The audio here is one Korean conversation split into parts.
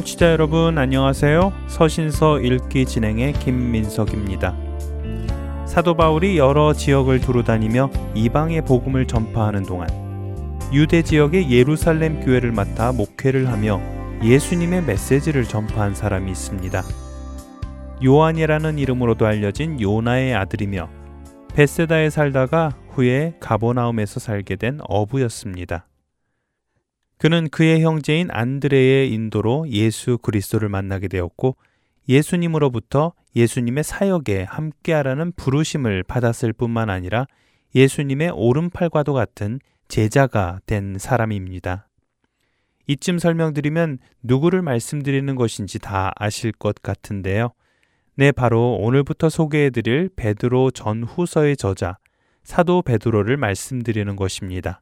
청취자 여러분 안녕하세요. 서신서 읽기 진행의 김민석입니다. 사도 바울이 여러 지역을 두루다니며 이방의 복음을 전파하는 동안 유대 지역의 예루살렘 교회를 맡아 목회를 하며 예수님의 메시지를 전파한 사람이 있습니다. 요한이라는 이름으로도 알려진 요나의 아들이며 베세다에 살다가 후에 가보나움에서 살게 된 어부였습니다. 그는 그의 형제인 안드레의 인도로 예수 그리스도를 만나게 되었고 예수님으로부터 예수님의 사역에 함께하라는 부르심을 받았을 뿐만 아니라 예수님의 오른팔과도 같은 제자가 된 사람입니다. 이쯤 설명드리면 누구를 말씀드리는 것인지 다 아실 것 같은데요. 네, 바로 오늘부터 소개해드릴 베드로 전후서의 저자 사도 베드로를 말씀드리는 것입니다.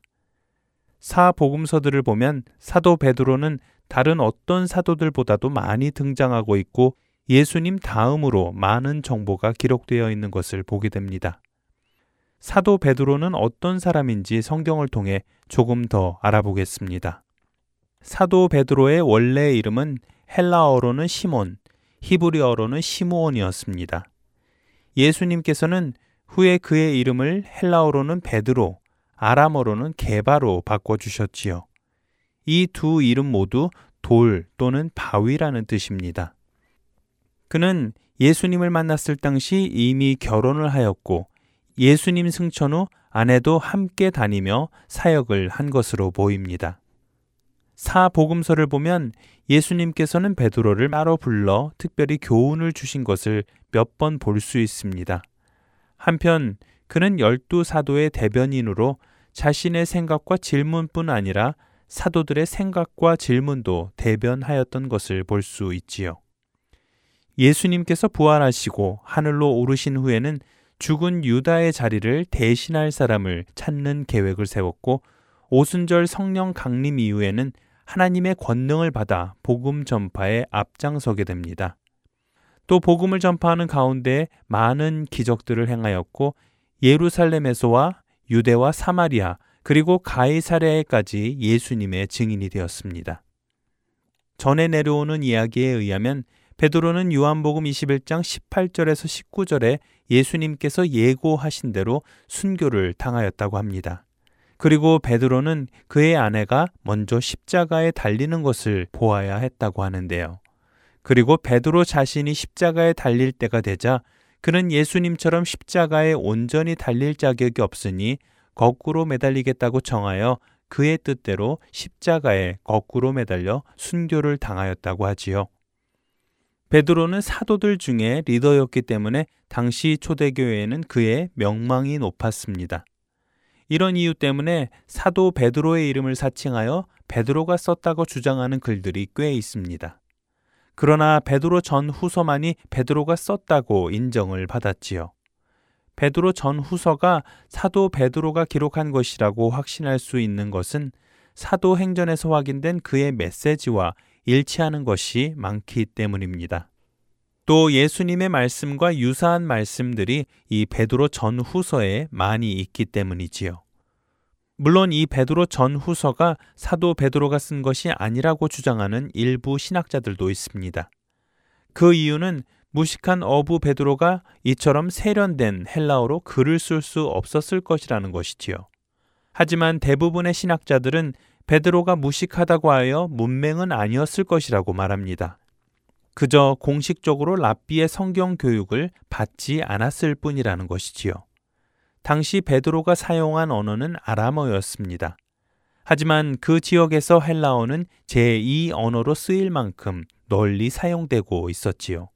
사복음서들을 보면 사도 베드로는 다른 어떤 사도들보다도 많이 등장하고 있고 예수님 다음으로 많은 정보가 기록되어 있는 것을 보게 됩니다. 사도 베드로는 어떤 사람인지 성경을 통해 조금 더 알아보겠습니다. 사도 베드로의 원래 이름은 헬라어로는 시몬, 히브리어로는 시므온이었습니다. 예수님께서는 후에 그의 이름을 헬라어로는 베드로, 아람어로는 개바로 바꿔 주셨지요. 이 두 이름 모두 돌 또는 바위라는 뜻입니다. 그는 예수님을 만났을 당시 이미 결혼을 하였고 예수님 승천 후 아내도 함께 다니며 사역을 한 것으로 보입니다. 사복음서를 보면 예수님께서는 베드로를 따로 불러 특별히 교훈을 주신 것을 몇 번 볼 수 있습니다. 한편 그는 열두 사도의 대변인으로 자신의 생각과 질문뿐 아니라 사도들의 생각과 질문도 대변하였던 것을 볼 수 있지요. 예수님께서 부활하시고 하늘로 오르신 후에는 죽은 유다의 자리를 대신할 사람을 찾는 계획을 세웠고 오순절 성령 강림 이후에는 하나님의 권능을 받아 복음 전파에 앞장서게 됩니다. 또 복음을 전파하는 가운데 많은 기적들을 행하였고 예루살렘에서와 유대와 사마리아 그리고 가이사랴에까지 예수님의 증인이 되었습니다. 전에 내려오는 이야기에 의하면 베드로는 요한복음 21장 18절에서 19절에 예수님께서 예고하신 대로 순교를 당하였다고 합니다. 그리고 베드로는 그의 아내가 먼저 십자가에 달리는 것을 보아야 했다고 하는데요. 그리고 베드로 자신이 십자가에 달릴 때가 되자 그는 예수님처럼 십자가에 온전히 달릴 자격이 없으니 거꾸로 매달리겠다고 정하여 그의 뜻대로 십자가에 거꾸로 매달려 순교를 당하였다고 하지요. 베드로는 사도들 중에 리더였기 때문에 당시 초대교회에는 그의 명망이 높았습니다. 이런 이유 때문에 사도 베드로의 이름을 사칭하여 베드로가 썼다고 주장하는 글들이 꽤 있습니다. 그러나 베드로 전 후서만이 베드로가 썼다고 인정을 받았지요. 베드로 전 후서가 사도 베드로가 기록한 것이라고 확신할 수 있는 것은 사도 행전에서 확인된 그의 메시지와 일치하는 것이 많기 때문입니다. 또 예수님의 말씀과 유사한 말씀들이 이 베드로 전 후서에 많이 있기 때문이지요. 물론 이 베드로 전 후서가 사도 베드로가 쓴 것이 아니라고 주장하는 일부 신학자들도 있습니다. 그 이유는 무식한 어부 베드로가 이처럼 세련된 헬라어로 글을 쓸 수 없었을 것이라는 것이지요. 하지만 대부분의 신학자들은 베드로가 무식하다고 하여 문맹은 아니었을 것이라고 말합니다. 그저 공식적으로 랍비의 성경 교육을 받지 않았을 뿐이라는 것이지요. 당시 베드로가 사용한 언어는 아람어였습니다. 하지만 그 지역에서 헬라어는 제2 언어로 쓰일 만큼 널리 사용되고 있었지요.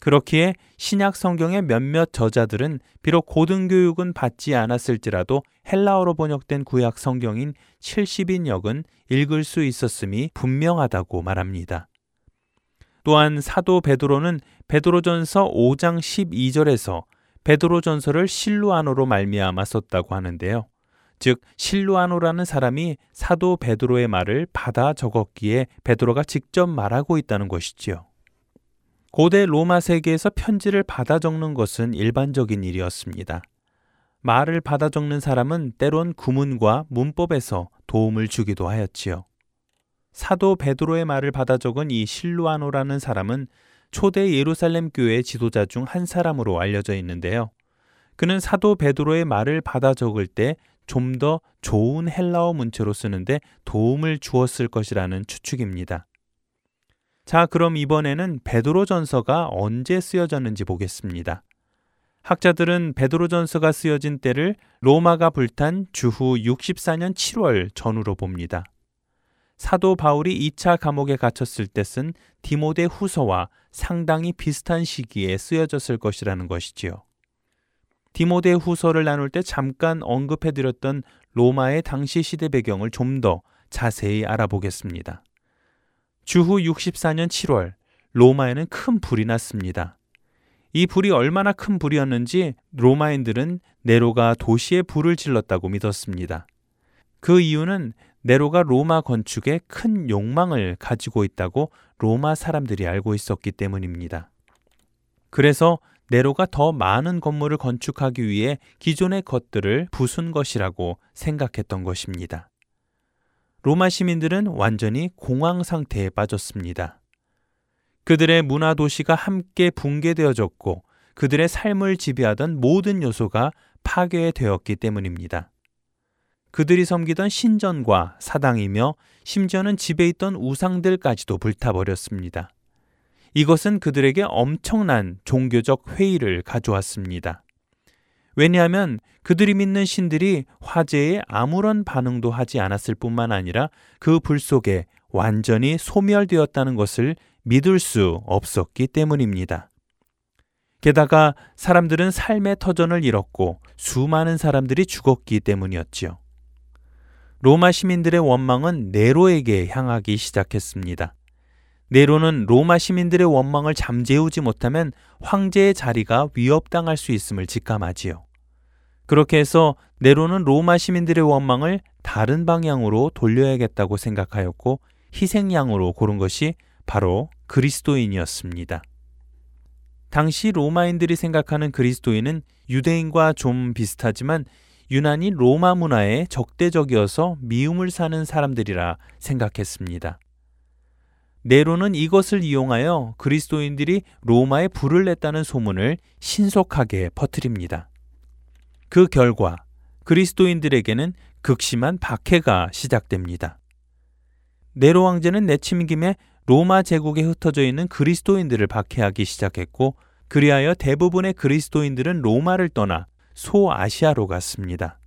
그렇기에 신약 성경의 몇몇 저자들은 비록 고등교육은 받지 않았을지라도 헬라어로 번역된 구약 성경인 70인역은 읽을 수 있었음이 분명하다고 말합니다. 또한 사도 베드로는 베드로전서 5장 12절에서 베드로전서를 실루아노로 말미암아 썼다고 하는데요. 즉 실루아노라는 사람이 사도 베드로의 말을 받아 적었기에 베드로가 직접 말하고 있다는 것이지요. 고대 로마 세계에서 편지를 받아 적는 것은 일반적인 일이었습니다. 말을 받아 적는 사람은 때론 구문과 문법에서 도움을 주기도 하였지요. 사도 베드로의 말을 받아 적은 이 실루아노라는 사람은 초대 예루살렘 교회 지도자 중 한 사람으로 알려져 있는데요. 그는 사도 베드로의 말을 받아 적을 때 좀 더 좋은 헬라어 문체로 쓰는데 도움을 주었을 것이라는 추측입니다. 자, 그럼 이번에는 베드로전서가 언제 쓰여졌는지 보겠습니다. 학자들은 베드로전서가 쓰여진 때를 로마가 불탄 주후 64년 7월 전후로 봅니다. 사도 바울이 2차 감옥에 갇혔을 때 쓴 디모데 후서와 상당히 비슷한 시기에 쓰여졌을 것이라는 것이지요. 디모데 후서를 나눌 때 잠깐 언급해 드렸던 로마의 당시 시대 배경을 좀 더 자세히 알아보겠습니다. 주후 64년 7월 로마에는 큰 불이 났습니다. 이 불이 얼마나 큰 불이었는지 로마인들은 네로가 도시에 불을 질렀다고 믿었습니다. 그 이유는 네로가 로마 건축에 큰 욕망을 가지고 있다고 로마 사람들이 알고 있었기 때문입니다. 그래서 네로가 더 많은 건물을 건축하기 위해 기존의 것들을 부순 것이라고 생각했던 것입니다. 로마 시민들은 완전히 공황 상태에 빠졌습니다. 그들의 문화 도시가 함께 붕괴되어졌고 그들의 삶을 지배하던 모든 요소가 파괴되었기 때문입니다. 그들이 섬기던 신전과 사당이며 심지어는 집에 있던 우상들까지도 불타버렸습니다. 이것은 그들에게 엄청난 종교적 회의를 가져왔습니다. 왜냐하면 그들이 믿는 신들이 화재에 아무런 반응도 하지 않았을 뿐만 아니라 그 불 속에 완전히 소멸되었다는 것을 믿을 수 없었기 때문입니다. 게다가 사람들은 삶의 터전을 잃었고 수많은 사람들이 죽었기 때문이었지요. 로마 시민들의 원망은 네로에게 향하기 시작했습니다. 네로는 로마 시민들의 원망을 잠재우지 못하면 황제의 자리가 위협당할 수 있음을 직감하지요. 그렇게 해서 네로는 로마 시민들의 원망을 다른 방향으로 돌려야겠다고 생각하였고 희생양으로 고른 것이 바로 그리스도인이었습니다. 당시 로마인들이 생각하는 그리스도인은 유대인과 좀 비슷하지만 유난히 로마 문화에 적대적이어서 미움을 사는 사람들이라 생각했습니다. 네로는 이것을 이용하여 그리스도인들이 로마에 불을 냈다는 소문을 신속하게 퍼뜨립니다. 그 결과 그리스도인들에게는 극심한 박해가 시작됩니다. 네로 왕제는 내침 김에 로마 제국에 흩어져 있는 그리스도인들을 박해하기 시작했고 그리하여 대부분의 그리스도인들은 로마를 떠나 소아시아로 갔습니다.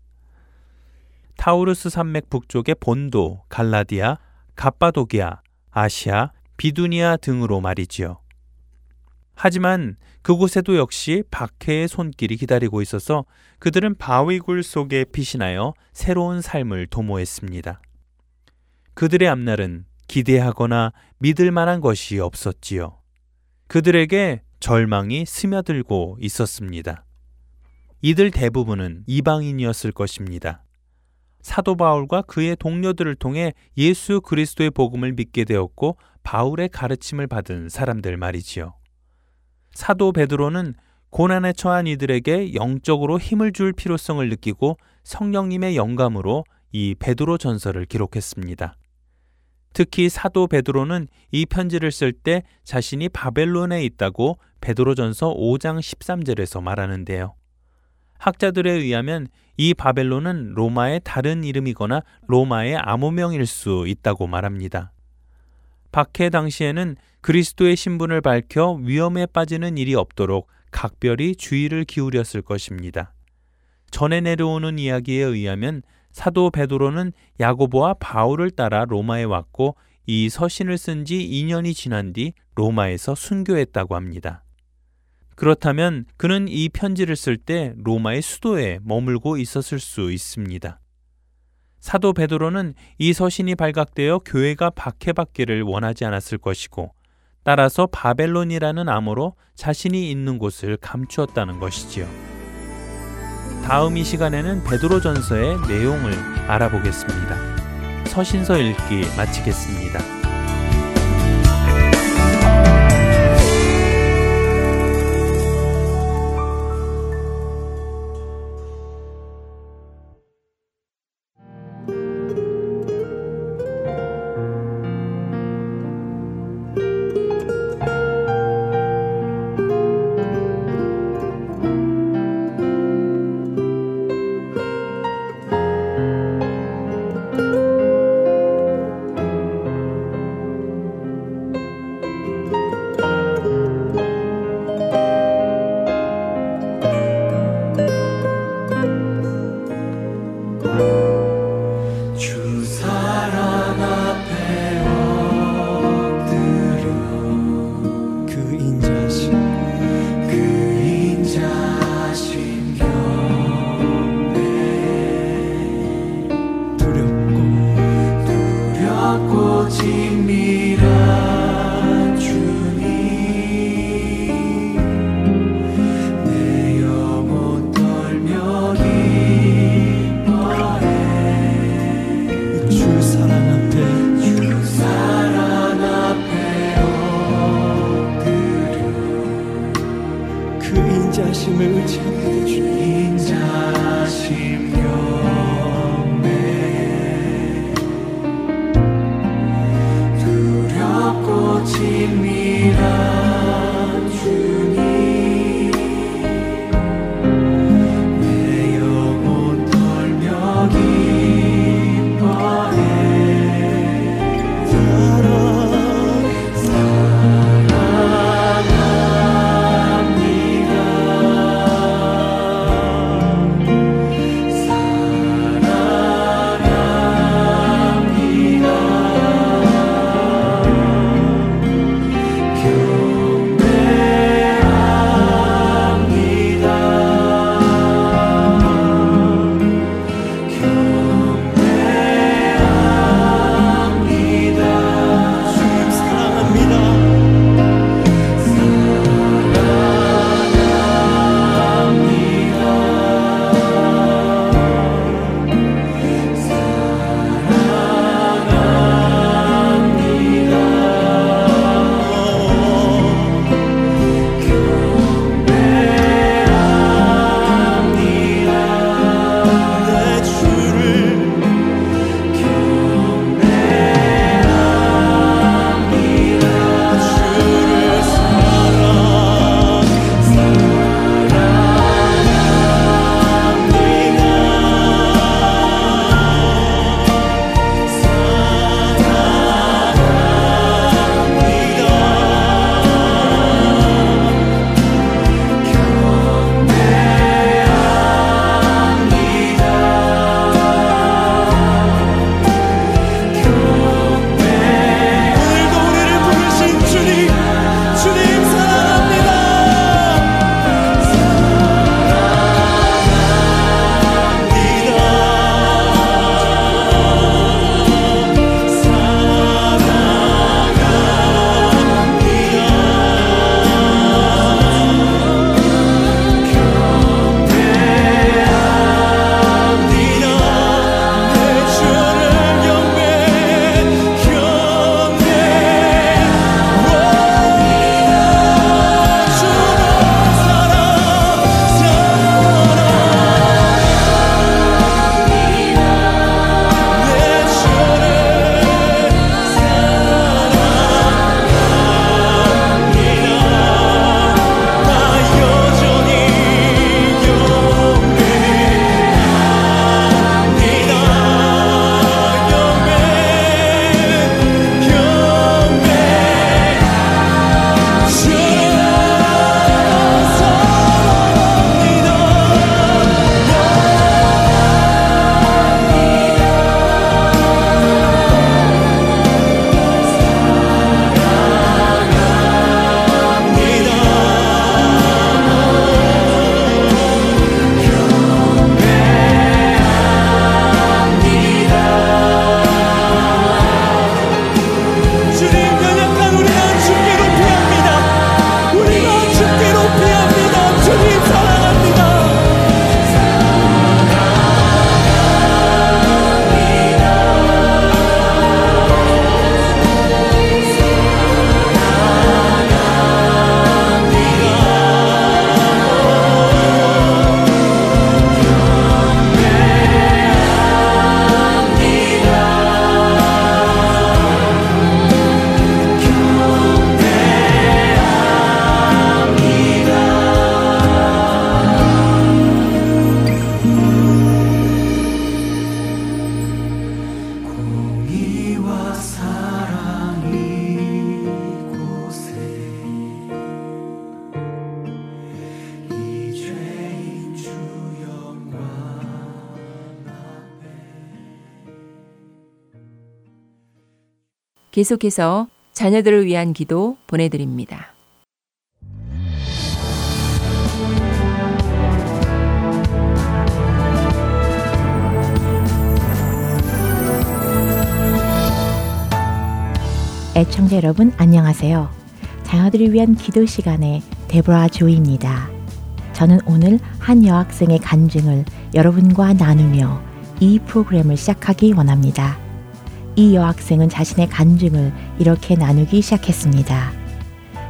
타우르스 산맥 북쪽의 본도, 갈라디아, 갑바도기아, 아시아, 비두니아 등으로 말이지요. 하지만 그곳에도 역시 박해의 손길이 기다리고 있어서 그들은 바위굴 속에 피신하여 새로운 삶을 도모했습니다. 그들의 앞날은 기대하거나 믿을 만한 것이 없었지요. 그들에게 절망이 스며들고 있었습니다. 이들 대부분은 이방인이었을 것입니다. 사도 바울과 그의 동료들을 통해 예수 그리스도의 복음을 믿게 되었고 바울의 가르침을 받은 사람들 말이지요. 사도 베드로는 고난에 처한 이들에게 영적으로 힘을 줄 필요성을 느끼고 성령님의 영감으로 이 베드로 전설을 기록했습니다. 특히 사도 베드로는 이 편지를 쓸 때 자신이 바벨론에 있다고 베드로전서 5장 13절에서 말하는데요. 학자들에 의하면 이 바벨론은 로마의 다른 이름이거나 로마의 암호명일 수 있다고 말합니다. 박해 당시에는 그리스도의 신분을 밝혀 위험에 빠지는 일이 없도록 각별히 주의를 기울였을 것입니다. 전에 내려오는 이야기에 의하면 사도 베드로는 야고보와 바울을 따라 로마에 왔고 이 서신을 쓴 지 2년이 지난 뒤 로마에서 순교했다고 합니다. 그렇다면 그는 이 편지를 쓸 때 로마의 수도에 머물고 있었을 수 있습니다. 사도 베드로는 이 서신이 발각되어 교회가 박해받기를 원하지 않았을 것이고 따라서 바벨론이라는 암호로 자신이 있는 곳을 감추었다는 것이지요. 다음 이 시간에는 베드로전서의 내용을 알아보겠습니다. 서신서 읽기 마치겠습니다. 계속해서 자녀들을 위한 기도 보내드립니다. 애청자 여러분 안녕하세요. 자녀들을 위한 기도 시간의 데보라 조이입니다. 저는 오늘 한 여학생의 간증을 여러분과 나누며 이 프로그램을 시작하기 원합니다. 이 여학생은 자신의 간증을 이렇게 나누기 시작했습니다.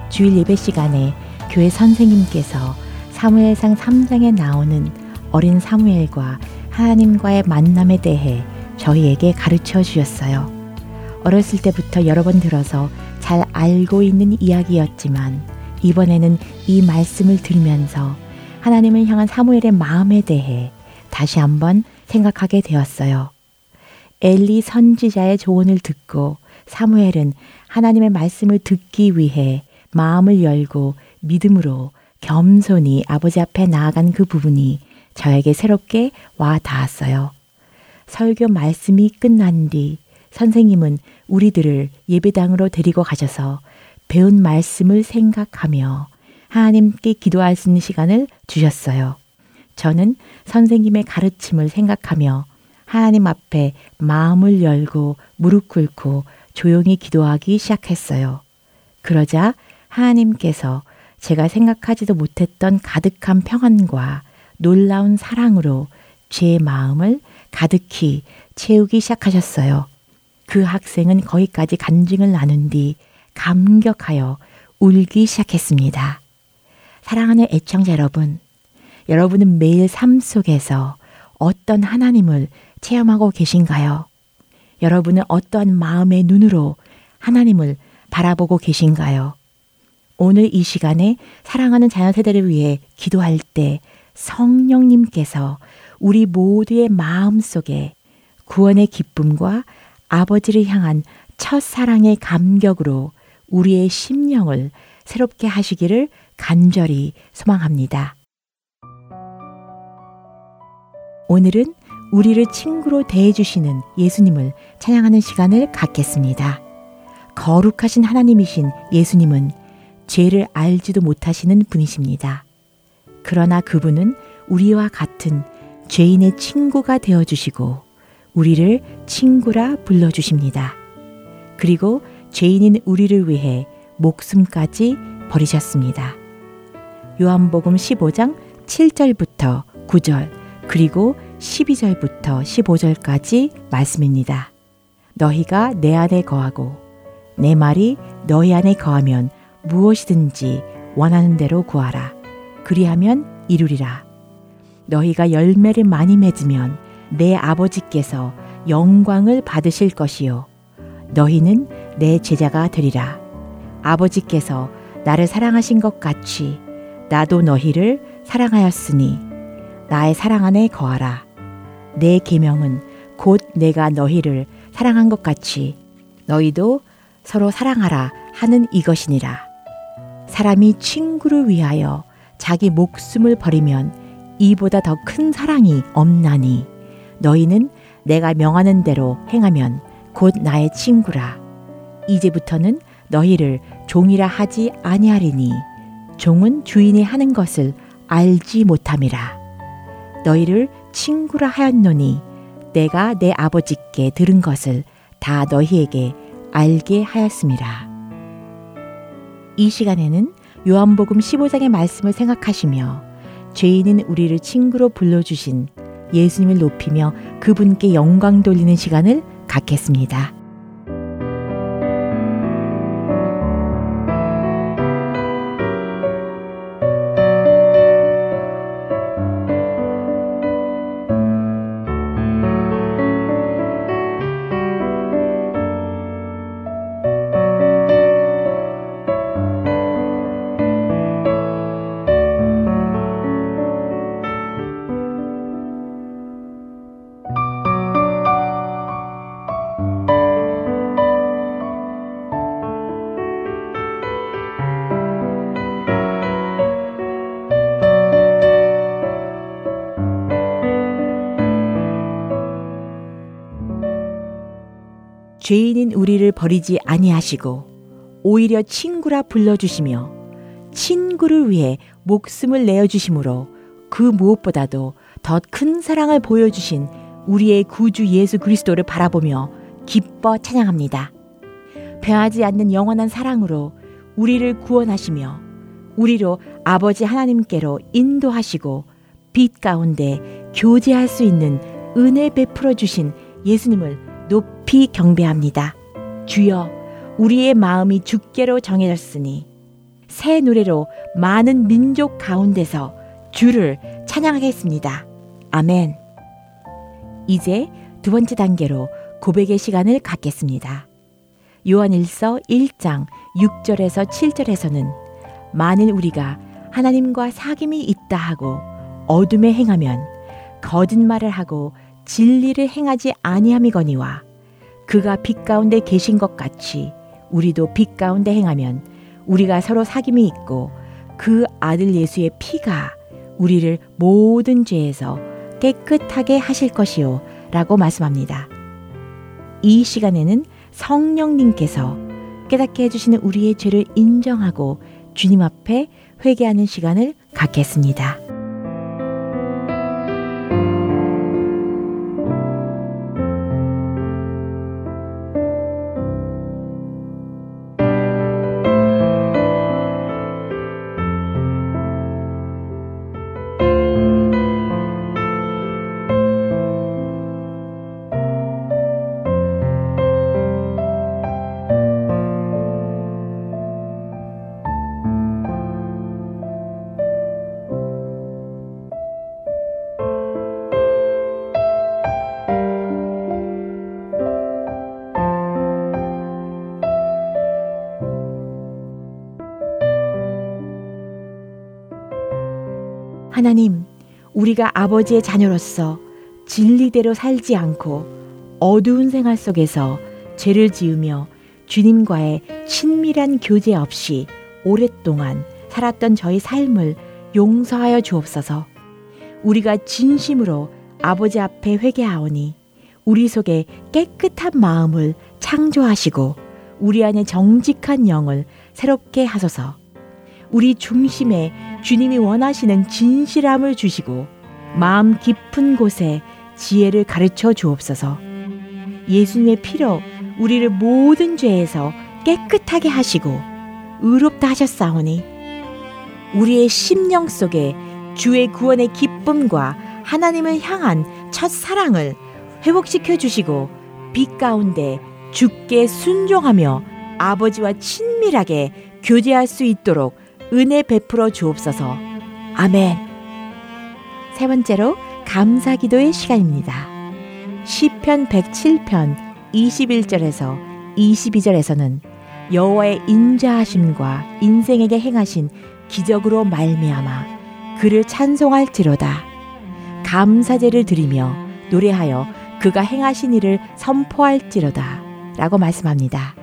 주일 예배 시간에 교회 선생님께서 사무엘상 3장에 나오는 어린 사무엘과 하나님과의 만남에 대해 저희에게 가르쳐 주셨어요. 어렸을 때부터 여러 번 들어서 잘 알고 있는 이야기였지만 이번에는 이 말씀을 들으면서 하나님을 향한 사무엘의 마음에 대해 다시 한번 생각하게 되었어요. 엘리 선지자의 조언을 듣고 사무엘은 하나님의 말씀을 듣기 위해 마음을 열고 믿음으로 겸손히 아버지 앞에 나아간 그 부분이 저에게 새롭게 와 닿았어요. 설교 말씀이 끝난 뒤 선생님은 우리들을 예배당으로 데리고 가셔서 배운 말씀을 생각하며 하나님께 기도할 수 있는 시간을 주셨어요. 저는 선생님의 가르침을 생각하며 하나님 앞에 마음을 열고 무릎 꿇고 조용히 기도하기 시작했어요. 그러자 하나님께서 제가 생각하지도 못했던 가득한 평안과 놀라운 사랑으로 제 마음을 가득히 채우기 시작하셨어요. 그 학생은 거기까지 간증을 나눈 뒤 감격하여 울기 시작했습니다. 사랑하는 애청자 여러분, 여러분은 매일 삶 속에서 어떤 하나님을 체험하고 계신가요? 여러분은 어떠한 마음의 눈으로 하나님을 바라보고 계신가요? 오늘 이 시간에 사랑하는 자녀 세대를 위해 기도할 때 성령님께서 우리 모두의 마음 속에 구원의 기쁨과 아버지를 향한 첫 사랑의 감격으로 우리의 심령을 새롭게 하시기를 간절히 소망합니다. 오늘은 우리를 친구로 대해주시는 예수님을 찬양하는 시간을 갖겠습니다. 거룩하신 하나님이신 예수님은 죄를 알지도 못하시는 분이십니다. 그러나 그분은 우리와 같은 죄인의 친구가 되어주시고 우리를 친구라 불러주십니다. 그리고 죄인인 우리를 위해 목숨까지 버리셨습니다. 요한복음 15장 7절부터 9절 그리고 12절부터 15절까지 말씀입니다. 너희가 내 안에 거하고 내 말이 너희 안에 거하면 무엇이든지 원하는 대로 구하라. 그리하면 이루리라. 너희가 열매를 많이 맺으면 내 아버지께서 영광을 받으실 것이요. 너희는 내 제자가 되리라. 아버지께서 나를 사랑하신 것 같이 나도 너희를 사랑하였으니 나의 사랑 안에 거하라. 내 계명은 곧 내가 너희를 사랑한 것 같이 너희도 서로 사랑하라 하는 이것이니라. 사람이 친구를 위하여 자기 목숨을 버리면 이보다 더 큰 사랑이 없나니 너희는 내가 명하는 대로 행하면 곧 나의 친구라. 이제부터는 너희를 종이라 하지 아니하리니 종은 주인이 하는 것을 알지 못함이라. 너희를 친구라 하였노니 내가 내 아버지께 들은 것을 다 너희에게 알게 하였습니다. 이 시간에는 요한복음 15장의 말씀을 생각하시며 죄인인 우리를 친구로 불러주신 예수님을 높이며 그분께 영광 돌리는 시간을 갖겠습니다. 버리지 아니하시고 오히려 친구라 불러주시며 친구를 위해 목숨을 내어주심으로 그 무엇보다도 더 큰 사랑을 보여주신 우리의 구주 예수 그리스도를 바라보며 기뻐 찬양합니다. 변하지 않는 영원한 사랑으로 우리를 구원하시며 우리로 아버지 하나님께로 인도하시고 빛 가운데 교제할 수 있는 은혜 베풀어 주신 예수님을 높이 경배합니다. 주여, 우리의 마음이 주께로 정해졌으니 새 노래로 많은 민족 가운데서 주를 찬양하겠습니다. 아멘. 이제 두 번째 단계로 고백의 시간을 갖겠습니다. 요한일서 1장 6절에서 7절에서는 만일 우리가 하나님과 사귐이 있다 하고 어둠에 행하면 거짓말을 하고 진리를 행하지 아니함이거니와 그가 빛 가운데 계신 것 같이 우리도 빛 가운데 행하면 우리가 서로 사귐이 있고 그 아들 예수의 피가 우리를 모든 죄에서 깨끗하게 하실 것이요 라고 말씀합니다. 이 시간에는 성령님께서 깨닫게 해주시는 우리의 죄를 인정하고 주님 앞에 회개하는 시간을 갖겠습니다. 하나님, 우리가 아버지의 자녀로서 진리대로 살지 않고 어두운 생활 속에서 죄를 지으며 주님과의 친밀한 교제 없이 오랫동안 살았던 저희 삶을 용서하여 주옵소서. 우리가 진심으로 아버지 앞에 회개하오니 우리 속에 깨끗한 마음을 창조하시고 우리 안에 정직한 영을 새롭게 하소서. 우리 중심에 주님이 원하시는 진실함을 주시고 마음 깊은 곳에 지혜를 가르쳐 주옵소서. 예수님의 피로 우리를 모든 죄에서 깨끗하게 하시고 의롭다 하셨사오니 우리의 심령 속에 주의 구원의 기쁨과 하나님을 향한 첫 사랑을 회복시켜 주시고 빛 가운데 주께 순종하며 아버지와 친밀하게 교제할 수 있도록 은혜 베풀어 주옵소서. 아멘. 세 번째로 감사 기도의 시간입니다. 시편 107편 21절에서 22절에서는 여호와의 인자하심과 인생에게 행하신 기적으로 말미암아 그를 찬송할지로다. 감사제를 드리며 노래하여 그가 행하신 일을 선포할지로다. 라고 말씀합니다.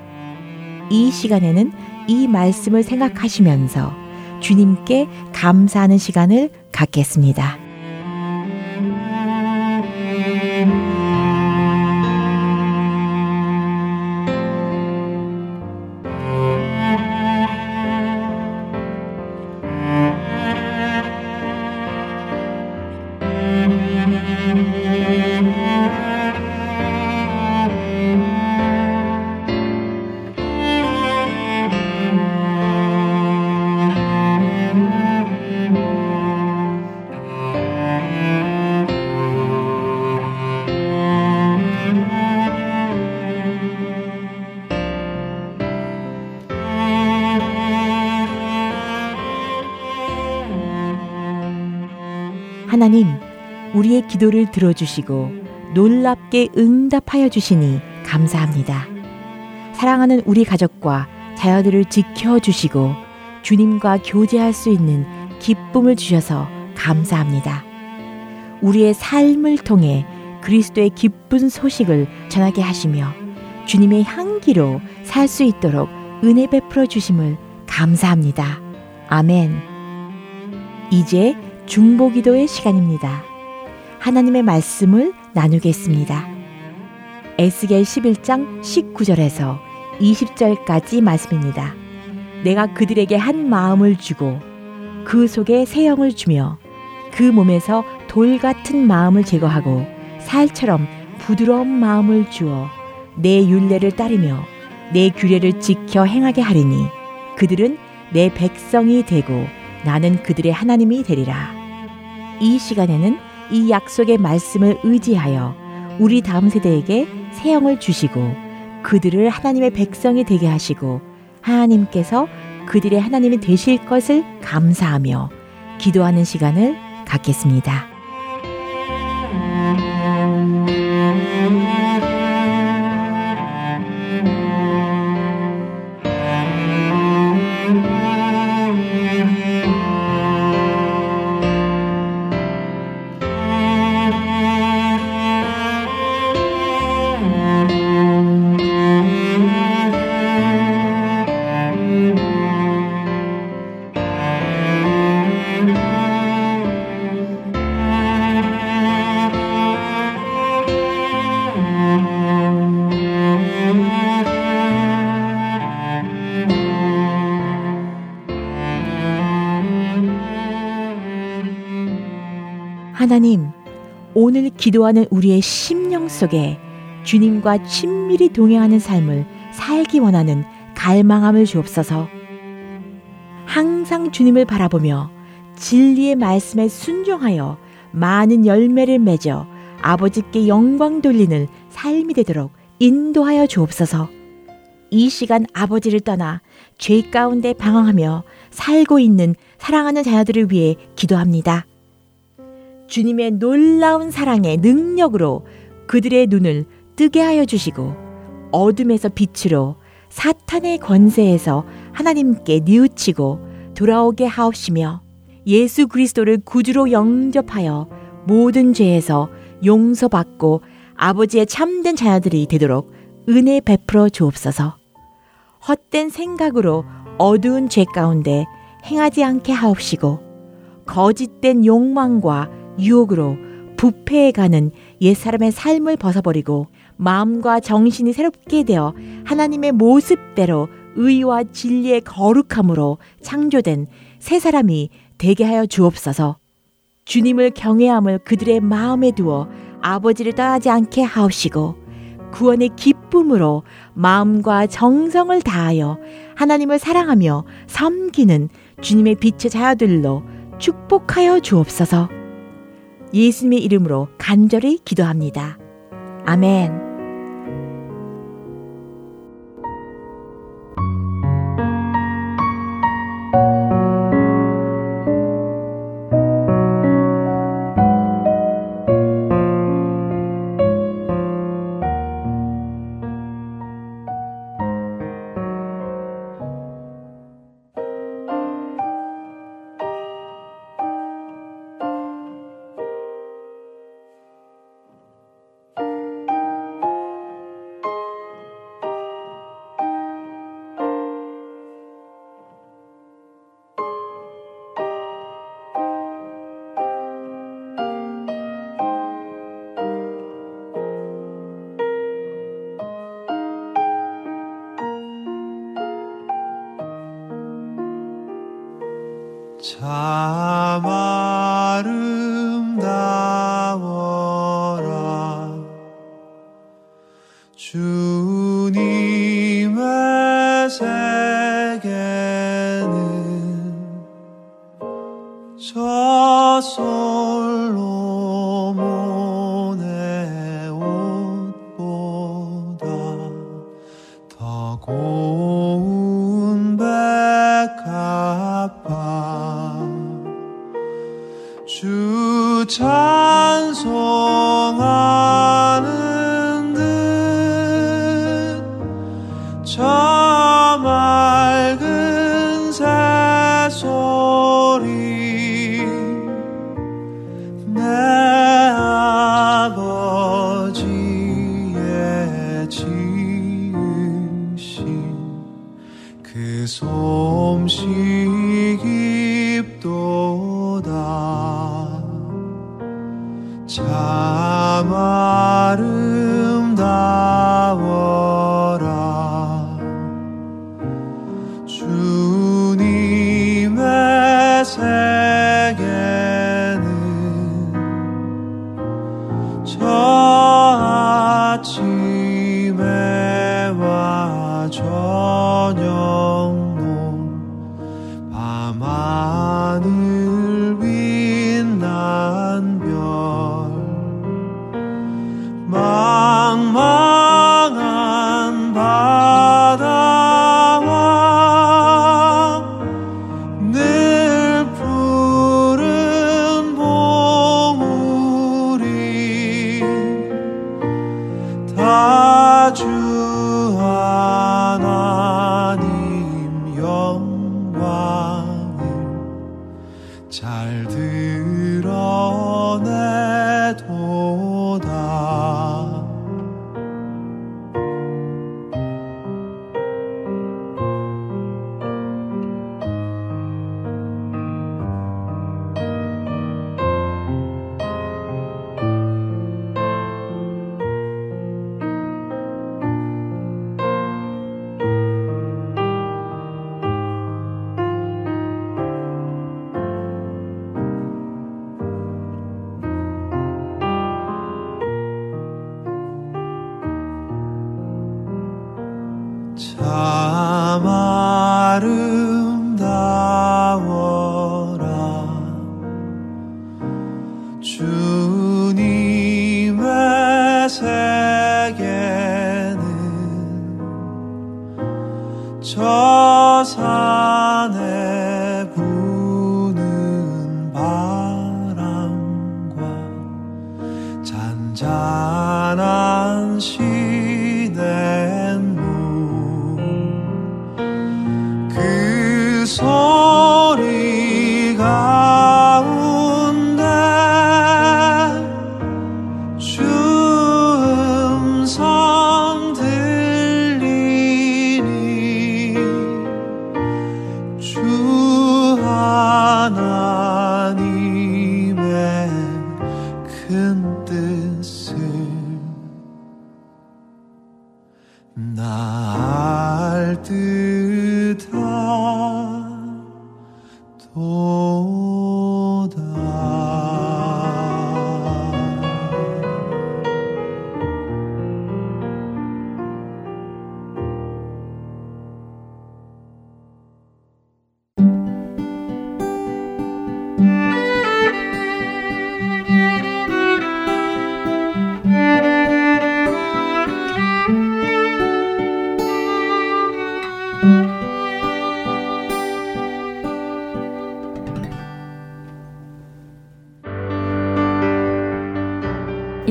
이 시간에는 이 말씀을 생각하시면서 주님께 감사하는 시간을 갖겠습니다. 하나님, 우리의 기도를 들어주시고 놀랍게 응답하여 주시니 감사합니다. 사랑하는 우리 가족과 자녀들을 지켜주시고 주님과 교제할 수 있는 기쁨을 주셔서 감사합니다. 우리의 삶을 통해 그리스도의 기쁜 소식을 전하게 하시며 주님의 향기로 살 수 있도록 은혜 베풀어 주심을 감사합니다. 아멘. 이제 중보기도의 시간입니다. 하나님의 말씀을 나누겠습니다. 에스겔 11장 19절에서 20절까지 말씀입니다. 내가 그들에게 한 마음을 주고 그 속에 새 영을 주며 그 몸에서 돌 같은 마음을 제거하고 살처럼 부드러운 마음을 주어 내 윤례를 따르며 내 규례를 지켜 행하게 하리니 그들은 내 백성이 되고 나는 그들의 하나님이 되리라. 이 시간에는 이 약속의 말씀을 의지하여 우리 다음 세대에게 새 영을 주시고 그들을 하나님의 백성이 되게 하시고 하나님께서 그들의 하나님이 되실 것을 감사하며 기도하는 시간을 갖겠습니다. 하나님, 오늘 기도하는 우리의 심령 속에 주님과 친밀히 동행하는 삶을 살기 원하는 갈망함을 주옵소서. 항상 주님을 바라보며 진리의 말씀에 순종하여 많은 열매를 맺어 아버지께 영광 돌리는 삶이 되도록 인도하여 주옵소서. 이 시간 아버지를 떠나 죄 가운데 방황하며 살고 있는 사랑하는 자녀들을 위해 기도합니다. 주님의 놀라운 사랑의 능력으로 그들의 눈을 뜨게 하여 주시고 어둠에서 빛으로 사탄의 권세에서 하나님께 뉘우치고 돌아오게 하옵시며 예수 그리스도를 구주로 영접하여 모든 죄에서 용서받고 아버지의 참된 자녀들이 되도록 은혜 베풀어 주옵소서. 헛된 생각으로 어두운 죄 가운데 행하지 않게 하옵시고 거짓된 욕망과 유혹으로 부패해가는 옛사람의 삶을 벗어버리고 마음과 정신이 새롭게 되어 하나님의 모습대로 의와 진리의 거룩함으로 창조된 새 사람이 되게 하여 주옵소서. 주님을 경외함을 그들의 마음에 두어 아버지를 떠나지 않게 하옵시고 구원의 기쁨으로 마음과 정성을 다하여 하나님을 사랑하며 섬기는 주님의 빛의 자녀들로 축복하여 주옵소서. 예수님의 이름으로 간절히 기도합니다. 아멘.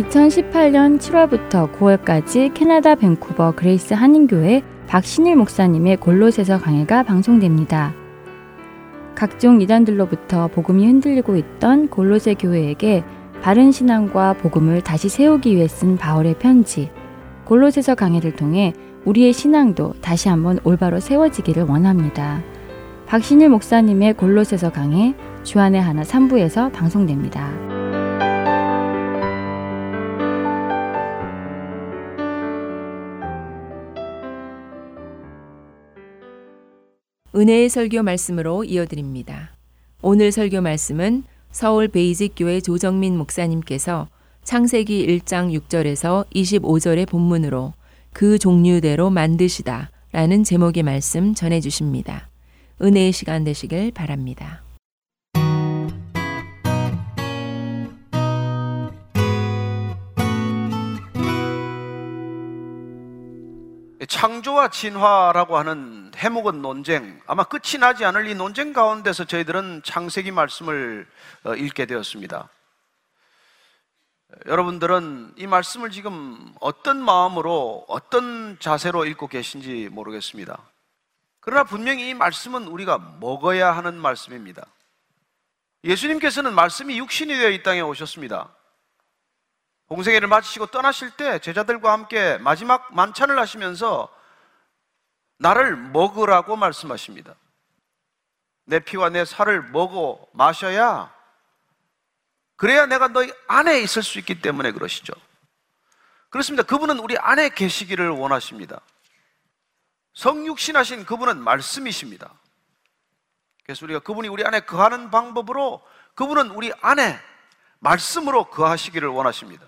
2018년 7월부터 9월까지 캐나다 밴쿠버 그레이스 한인교회 박신일 목사님의 골로새서 강해가 방송됩니다. 각종 이단들로부터 복음이 흔들리고 있던 골로새 교회에게 바른 신앙과 복음을 다시 세우기 위해 쓴 바울의 편지 골로새서 강해를 통해 우리의 신앙도 다시 한번 올바로 세워지기를 원합니다. 박신일 목사님의 골로새서 강해 주안의 하나 3부에서 방송됩니다. 은혜의 설교 말씀으로 이어드립니다. 오늘 설교 말씀은 서울 베이직 교회 조정민 목사님께서 창세기 1장 6절에서 25절의 본문으로 그 종류대로 만드시다 라는 제목의 말씀 전해 주십니다. 은혜의 시간 되시길 바랍니다. 창조와 진화라고 하는 해묵은 논쟁, 아마 끝이 나지 않을 이 논쟁 가운데서 저희들은 창세기 말씀을 어, 읽게 되었습니다. 여러분들은 이 말씀을 지금 어떤 마음으로, 어떤 자세로 읽고 계신지 모르겠습니다. 그러나 분명히 이 말씀은 우리가 먹어야 하는 말씀입니다. 예수님께서는 말씀이 육신이 되어 이 땅에 오셨습니다. 공생애를 마치시고 떠나실 때 제자들과 함께 마지막 만찬을 하시면서 나를 먹으라고 말씀하십니다. 내 피와 내 살을 먹어 마셔야 그래야 내가 너희 안에 있을 수 있기 때문에 그러시죠. 그렇습니다. 그분은 우리 안에 계시기를 원하십니다. 성육신하신 그분은 말씀이십니다. 그래서 우리가 그분이 우리 안에 거하는 방법으로 그분은 우리 안에 말씀으로 거하시기를 원하십니다.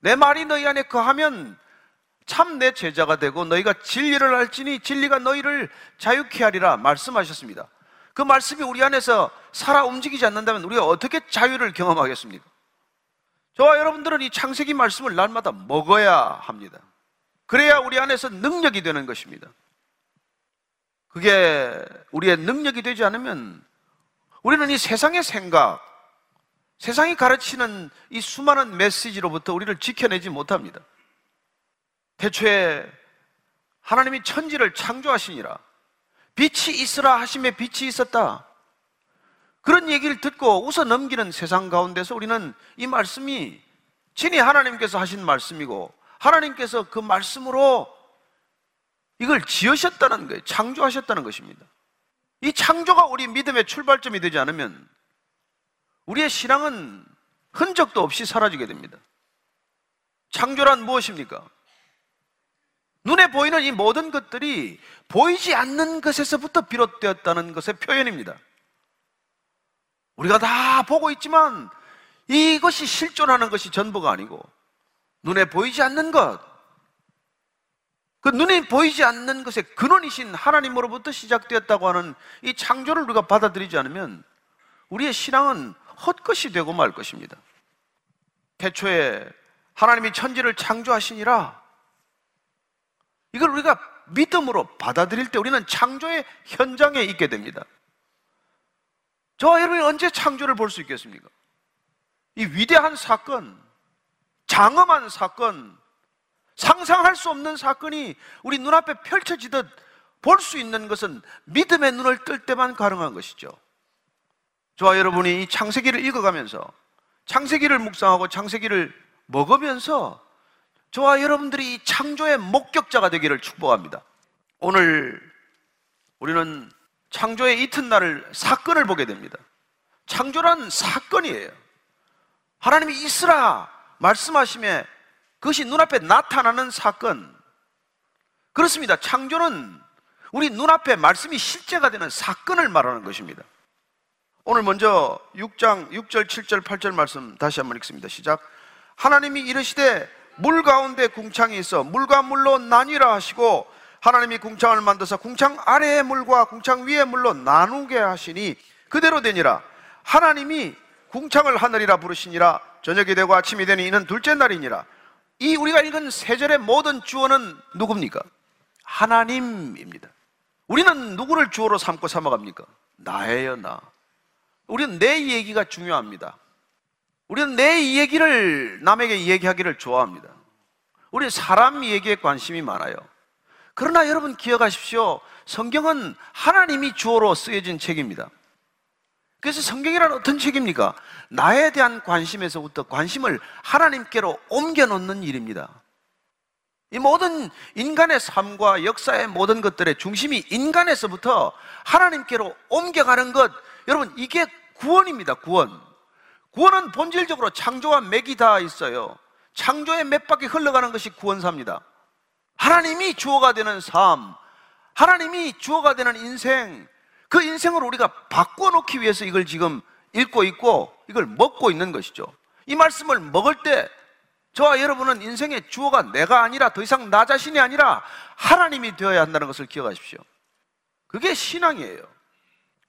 내 말이 너희 안에 거하면 참 내 제자가 되고 너희가 진리를 알지니 진리가 너희를 자유케 하리라 말씀하셨습니다. 그 말씀이 우리 안에서 살아 움직이지 않는다면 우리가 어떻게 자유를 경험하겠습니까? 저와 여러분들은 이 창세기 말씀을 날마다 먹어야 합니다. 그래야 우리 안에서 능력이 되는 것입니다. 그게 우리의 능력이 되지 않으면 우리는 이 세상의 생각, 세상이 가르치는 이 수많은 메시지로부터 우리를 지켜내지 못합니다. 대초에 하나님이 천지를 창조하시니라. 빛이 있으라 하심에 빛이 있었다. 그런 얘기를 듣고 웃어 넘기는 세상 가운데서 우리는 이 말씀이 친히 하나님께서 하신 말씀이고 하나님께서 그 말씀으로 이걸 지으셨다는 거예요. 창조하셨다는 것입니다. 이 창조가 우리 믿음의 출발점이 되지 않으면 우리의 신앙은 흔적도 없이 사라지게 됩니다. 창조란 무엇입니까? 눈에 보이는 이 모든 것들이 보이지 않는 것에서부터 비롯되었다는 것의 표현입니다. 우리가 다 보고 있지만 이것이 실존하는 것이 전부가 아니고 눈에 보이지 않는 것, 그 눈에 보이지 않는 것의 근원이신 하나님으로부터 시작되었다고 하는 이 창조를 우리가 받아들이지 않으면 우리의 신앙은 헛것이 되고 말 것입니다. 태초에 하나님이 천지를 창조하시니라 이걸 우리가 믿음으로 받아들일 때 우리는 창조의 현장에 있게 됩니다. 저와 여러분이 언제 창조를 볼 수 있겠습니까? 이 위대한 사건, 장엄한 사건, 상상할 수 없는 사건이 우리 눈앞에 펼쳐지듯 볼 수 있는 것은 믿음의 눈을 뜰 때만 가능한 것이죠. 저와 여러분이 이 창세기를 읽어가면서 창세기를 묵상하고 창세기를 먹으면서 저와 여러분들이 이 창조의 목격자가 되기를 축복합니다. 오늘 우리는 창조의 이튿날을 사건을 보게 됩니다. 창조란 사건이에요. 하나님이 있으라 말씀하심에 그것이 눈앞에 나타나는 사건. 그렇습니다. 창조는 우리 눈앞에 말씀이 실제가 되는 사건을 말하는 것입니다. 오늘 먼저 6장 6절, 7절, 8절 말씀 다시 한번 읽습니다. 시작. 하나님이 이르시되 물 가운데 궁창이 있어 물과 물로 나뉘라 하시고 하나님이 궁창을 만드사 궁창 아래의 물과 궁창 위의 물로 나누게 하시니 그대로 되니라. 하나님이 궁창을 하늘이라 부르시니라. 저녁이 되고 아침이 되니 이는 둘째 날이니라. 이 우리가 읽은 세 절의 모든 주어는 누굽니까? 하나님입니다. 우리는 누구를 주어로 삼고 삼아갑니까? 나예요, 나. 우리는 내 얘기가 중요합니다. 우리는 내 얘기를 남에게 얘기하기를 좋아합니다. 우리는 사람 얘기에 관심이 많아요. 그러나 여러분 기억하십시오. 성경은 하나님이 주어로 쓰여진 책입니다. 그래서 성경이란 어떤 책입니까? 나에 대한 관심에서부터 관심을 하나님께로 옮겨놓는 일입니다. 이 모든 인간의 삶과 역사의 모든 것들의 중심이 인간에서부터 하나님께로 옮겨가는 것, 여러분, 이게 구원입니다, 구원. 구원은 본질적으로 창조와 맥이 다 있어요. 창조의 맥밖에 흘러가는 것이 구원사입니다. 하나님이 주어가 되는 삶, 하나님이 주어가 되는 인생, 그 인생을 우리가 바꿔놓기 위해서 이걸 지금 읽고 있고 이걸 먹고 있는 것이죠. 이 말씀을 먹을 때 저와 여러분은 인생의 주어가 내가 아니라 더 이상 나 자신이 아니라 하나님이 되어야 한다는 것을 기억하십시오. 그게 신앙이에요.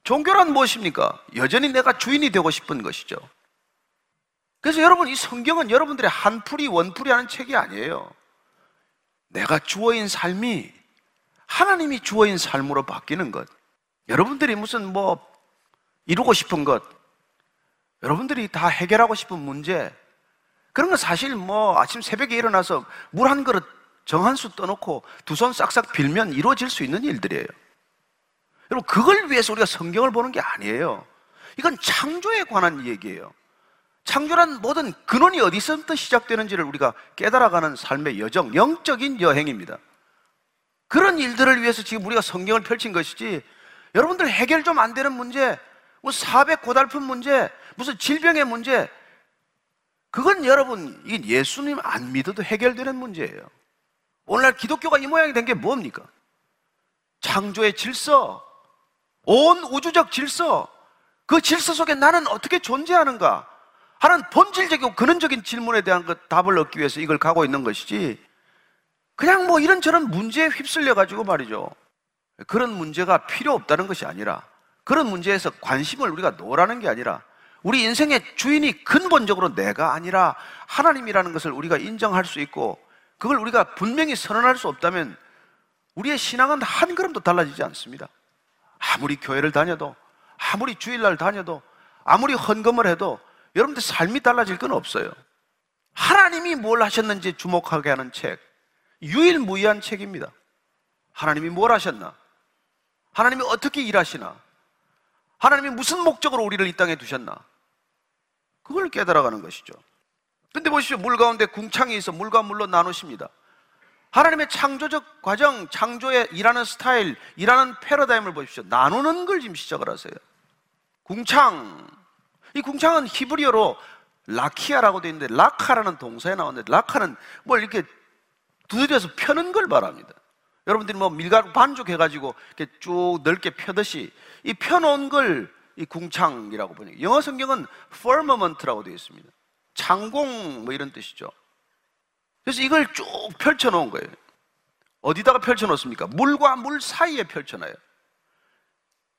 종교란 무엇입니까? 여전히 내가 주인이 되고 싶은 것이죠. 그래서 여러분 이 성경은 여러분들의 한풀이 원풀이 하는 책이 아니에요. 내가 주어인 삶이 하나님이 주어인 삶으로 바뀌는 것. 여러분들이 무슨 뭐 이루고 싶은 것, 여러분들이 다 해결하고 싶은 문제, 그런 건 사실 뭐 아침 새벽에 일어나서 물 한 그릇 정한 수 떠놓고 두 손 싹싹 빌면 이루어질 수 있는 일들이에요. 여러분, 그걸 위해서 우리가 성경을 보는 게 아니에요. 이건 창조에 관한 얘기예요. 창조란 모든 근원이 어디서부터 시작되는지를 우리가 깨달아가는 삶의 여정, 영적인 여행입니다. 그런 일들을 위해서 지금 우리가 성경을 펼친 것이지, 여러분들 해결 좀 안 되는 문제, 뭐 사백 고달픈 문제, 무슨 질병의 문제, 그건 여러분, 이 예수님 안 믿어도 해결되는 문제예요. 오늘날 기독교가 이 모양이 된 게 뭡니까? 창조의 질서, 온 우주적 질서, 그 질서 속에 나는 어떻게 존재하는가 하는 본질적이고 근원적인 질문에 대한 그 답을 얻기 위해서 이걸 가고 있는 것이지 그냥 뭐 이런저런 문제에 휩쓸려 가지고 말이죠. 그런 문제가 필요 없다는 것이 아니라 그런 문제에서 관심을 우리가 놓으라는 게 아니라 우리 인생의 주인이 근본적으로 내가 아니라 하나님이라는 것을 우리가 인정할 수 있고 그걸 우리가 분명히 선언할 수 없다면 우리의 신앙은 한 걸음도 달라지지 않습니다. 아무리 교회를 다녀도 아무리 주일날 다녀도 아무리 헌금을 해도 여러분들 삶이 달라질 건 없어요. 하나님이 뭘 하셨는지 주목하게 하는 책, 유일무이한 책입니다. 하나님이 뭘 하셨나? 하나님이 어떻게 일하시나? 하나님이 무슨 목적으로 우리를 이 땅에 두셨나? 그걸 깨달아가는 것이죠. 근데 보십시오. 물 가운데 궁창이 있어 물과 물로 나누십니다. 하나님의 창조적 과정, 창조의 일하는 스타일, 일하는 패러다임을 보십시오. 나누는 걸 지금 시작을 하세요. 궁창. 이 궁창은 히브리어로 라키아라고 되어 있는데, 라카라는 동사에 나오는데, 라카는 뭘 이렇게 두드려서 펴는 걸 말합니다. 여러분들이 뭐 밀가루 반죽해가지고 이렇게 쭉 넓게 펴듯이 이 펴놓은 걸 이 궁창이라고 보니 영어 성경은 firmament라고 되어 있습니다. 창공 뭐 이런 뜻이죠. 그래서 이걸 쭉 펼쳐놓은 거예요. 어디다가 펼쳐놓습니까? 물과 물 사이에 펼쳐놔요.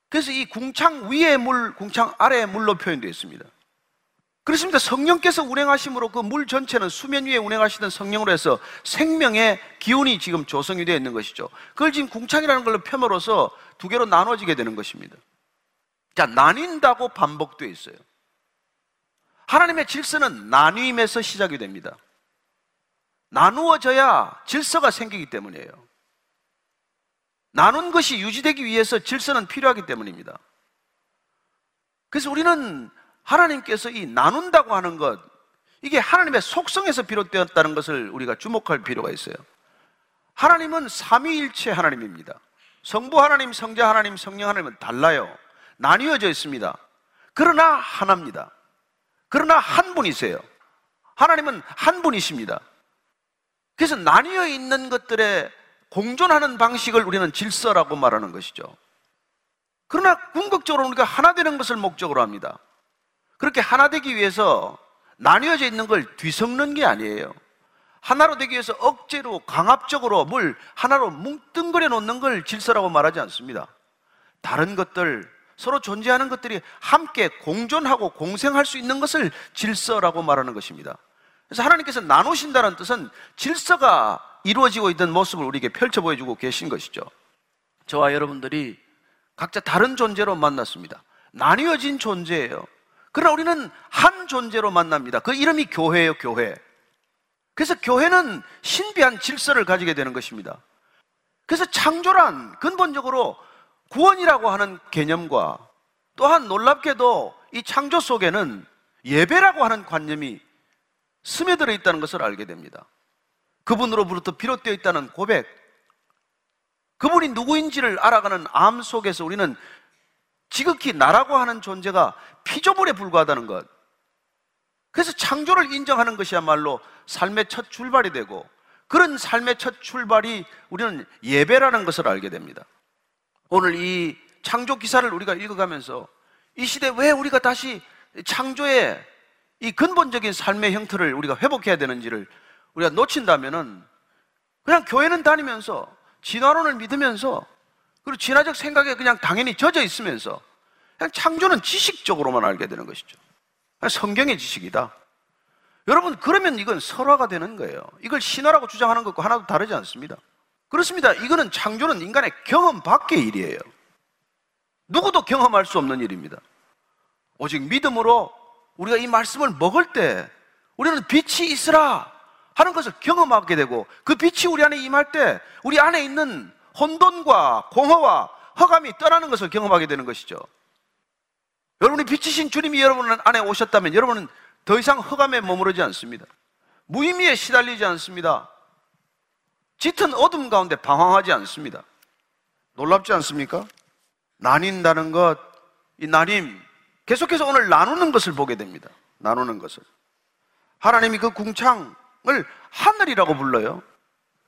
그래서 이 궁창 위에 물, 궁창 아래에 물로 표현되어 있습니다. 그렇습니다. 성령께서 운행하심으로 그 물 전체는 수면 위에 운행하시던 성령으로 해서 생명의 기운이 지금 조성이 되어 있는 것이죠. 그걸 지금 궁창이라는 걸로 펴으로써 두 개로 나눠지게 되는 것입니다. 자, 나뉜다고 반복되어 있어요. 하나님의 질서는 나뉘임에서 시작이 됩니다. 나누어져야 질서가 생기기 때문이에요. 나눈 것이 유지되기 위해서 질서는 필요하기 때문입니다. 그래서 우리는 하나님께서 이 나눈다고 하는 것, 이게 하나님의 속성에서 비롯되었다는 것을 우리가 주목할 필요가 있어요. 하나님은 삼위일체 하나님입니다. 성부 하나님, 성자 하나님, 성령 하나님은 달라요. 나뉘어져 있습니다. 그러나 하나입니다. 그러나 한 분이세요. 하나님은 한 분이십니다. 그래서 나뉘어 있는 것들에 공존하는 방식을 우리는 질서라고 말하는 것이죠. 그러나 궁극적으로 우리가 하나 되는 것을 목적으로 합니다. 그렇게 하나 되기 위해서 나뉘어져 있는 걸 뒤섞는 게 아니에요. 하나로 되기 위해서 억제로 강압적으로 뭘 하나로 뭉뚱그려 놓는 걸 질서라고 말하지 않습니다. 다른 것들 서로 존재하는 것들이 함께 공존하고 공생할 수 있는 것을 질서라고 말하는 것입니다. 그래서 하나님께서 나누신다는 뜻은 질서가 이루어지고 있던 모습을 우리에게 펼쳐 보여주고 계신 것이죠. 저와 여러분들이 각자 다른 존재로 만났습니다. 나뉘어진 존재예요. 그러나 우리는 한 존재로 만납니다. 그 이름이 교회예요, 교회. 그래서 교회는 신비한 질서를 가지게 되는 것입니다. 그래서 창조란 근본적으로 구원이라고 하는 개념과 또한 놀랍게도 이 창조 속에는 예배라고 하는 관념이 스며들어 있다는 것을 알게 됩니다. 그분으로부터 비롯되어 있다는 고백, 그분이 누구인지를 알아가는 암 속에서 우리는 지극히 나라고 하는 존재가 피조물에 불과하다는 것. 그래서 창조를 인정하는 것이야말로 삶의 첫 출발이 되고 그런 삶의 첫 출발이 우리는 예배라는 것을 알게 됩니다. 오늘 이 창조 기사를 우리가 읽어가면서 이 시대 왜 우리가 다시 창조의 이 근본적인 삶의 형태를 우리가 회복해야 되는지를 우리가 놓친다면은 그냥 교회는 다니면서 진화론을 믿으면서 그리고 진화적 생각에 그냥 당연히 젖어 있으면서 그냥 창조는 지식적으로만 알게 되는 것이죠. 성경의 지식이다. 여러분, 그러면 이건 설화가 되는 거예요. 이걸 신화라고 주장하는 것과 하나도 다르지 않습니다. 그렇습니다. 이거는 창조는 인간의 경험 밖의 일이에요. 누구도 경험할 수 없는 일입니다. 오직 믿음으로 우리가 이 말씀을 먹을 때 우리는 빛이 있으라 하는 것을 경험하게 되고 그 빛이 우리 안에 임할 때 우리 안에 있는 혼돈과 공허와 허감이 떠나는 것을 경험하게 되는 것이죠. 여러분이 빛이신 주님이 여러분 안에 오셨다면 여러분은 더 이상 허감에 머무르지 않습니다. 무의미에 시달리지 않습니다. 짙은 어둠 가운데 방황하지 않습니다. 놀랍지 않습니까? 나뉜다는 것, 이 나님, 계속해서 오늘 나누는 것을 보게 됩니다. 나누는 것을. 하나님이 그 궁창을 하늘이라고 불러요.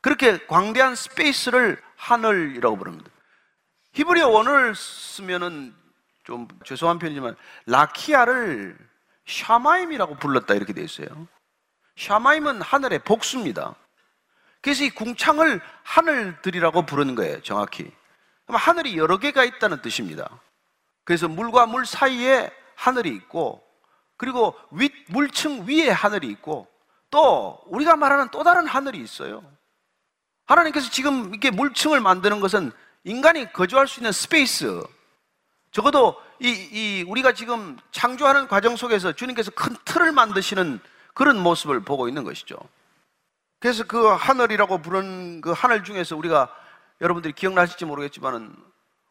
그렇게 광대한 space를 하늘이라고 부릅니다. 히브리어 원어를 쓰면은 좀 죄송한 편이지만 라키아를 샤마임이라고 불렀다 이렇게 되어 있어요. 샤마임은 하늘의 복수입니다. 그래서 이 궁창을 하늘들이라고 부르는 거예요, 정확히. 하늘이 여러 개가 있다는 뜻입니다. 그래서 물과 물 사이에 하늘이 있고, 그리고 윗, 물층 위에 하늘이 있고, 또 우리가 말하는 또 다른 하늘이 있어요. 하나님께서 지금 이렇게 물층을 만드는 것은 인간이 거주할 수 있는 space, 적어도 이, 이 우리가 지금 창조하는 과정 속에서 주님께서 큰 틀을 만드시는 그런 모습을 보고 있는 것이죠. 그래서 그 하늘이라고 부른 그 하늘 중에서 우리가 여러분들이 기억나실지 모르겠지만은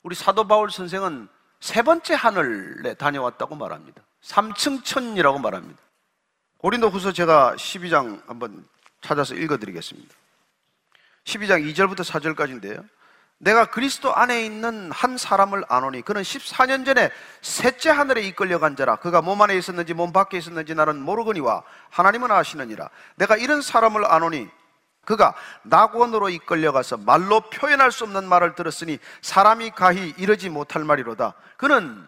우리 사도 바울 선생은 세 번째 하늘에 다녀왔다고 말합니다. 3층 천이라고 말합니다. 고린도 후서 제가 12장 한번 찾아서 읽어드리겠습니다. 12장 2절부터 4절까지인데요. 내가 그리스도 안에 있는 한 사람을 아노니 그는 14년 전에 셋째 하늘에 이끌려간 자라 그가 몸 안에 있었는지 몸 밖에 있었는지 나는 모르거니와 하나님은 아시느니라 내가 이런 사람을 아노니 그가 낙원으로 이끌려가서 말로 표현할 수 없는 말을 들었으니 사람이 가히 이르지 못할 말이로다 그는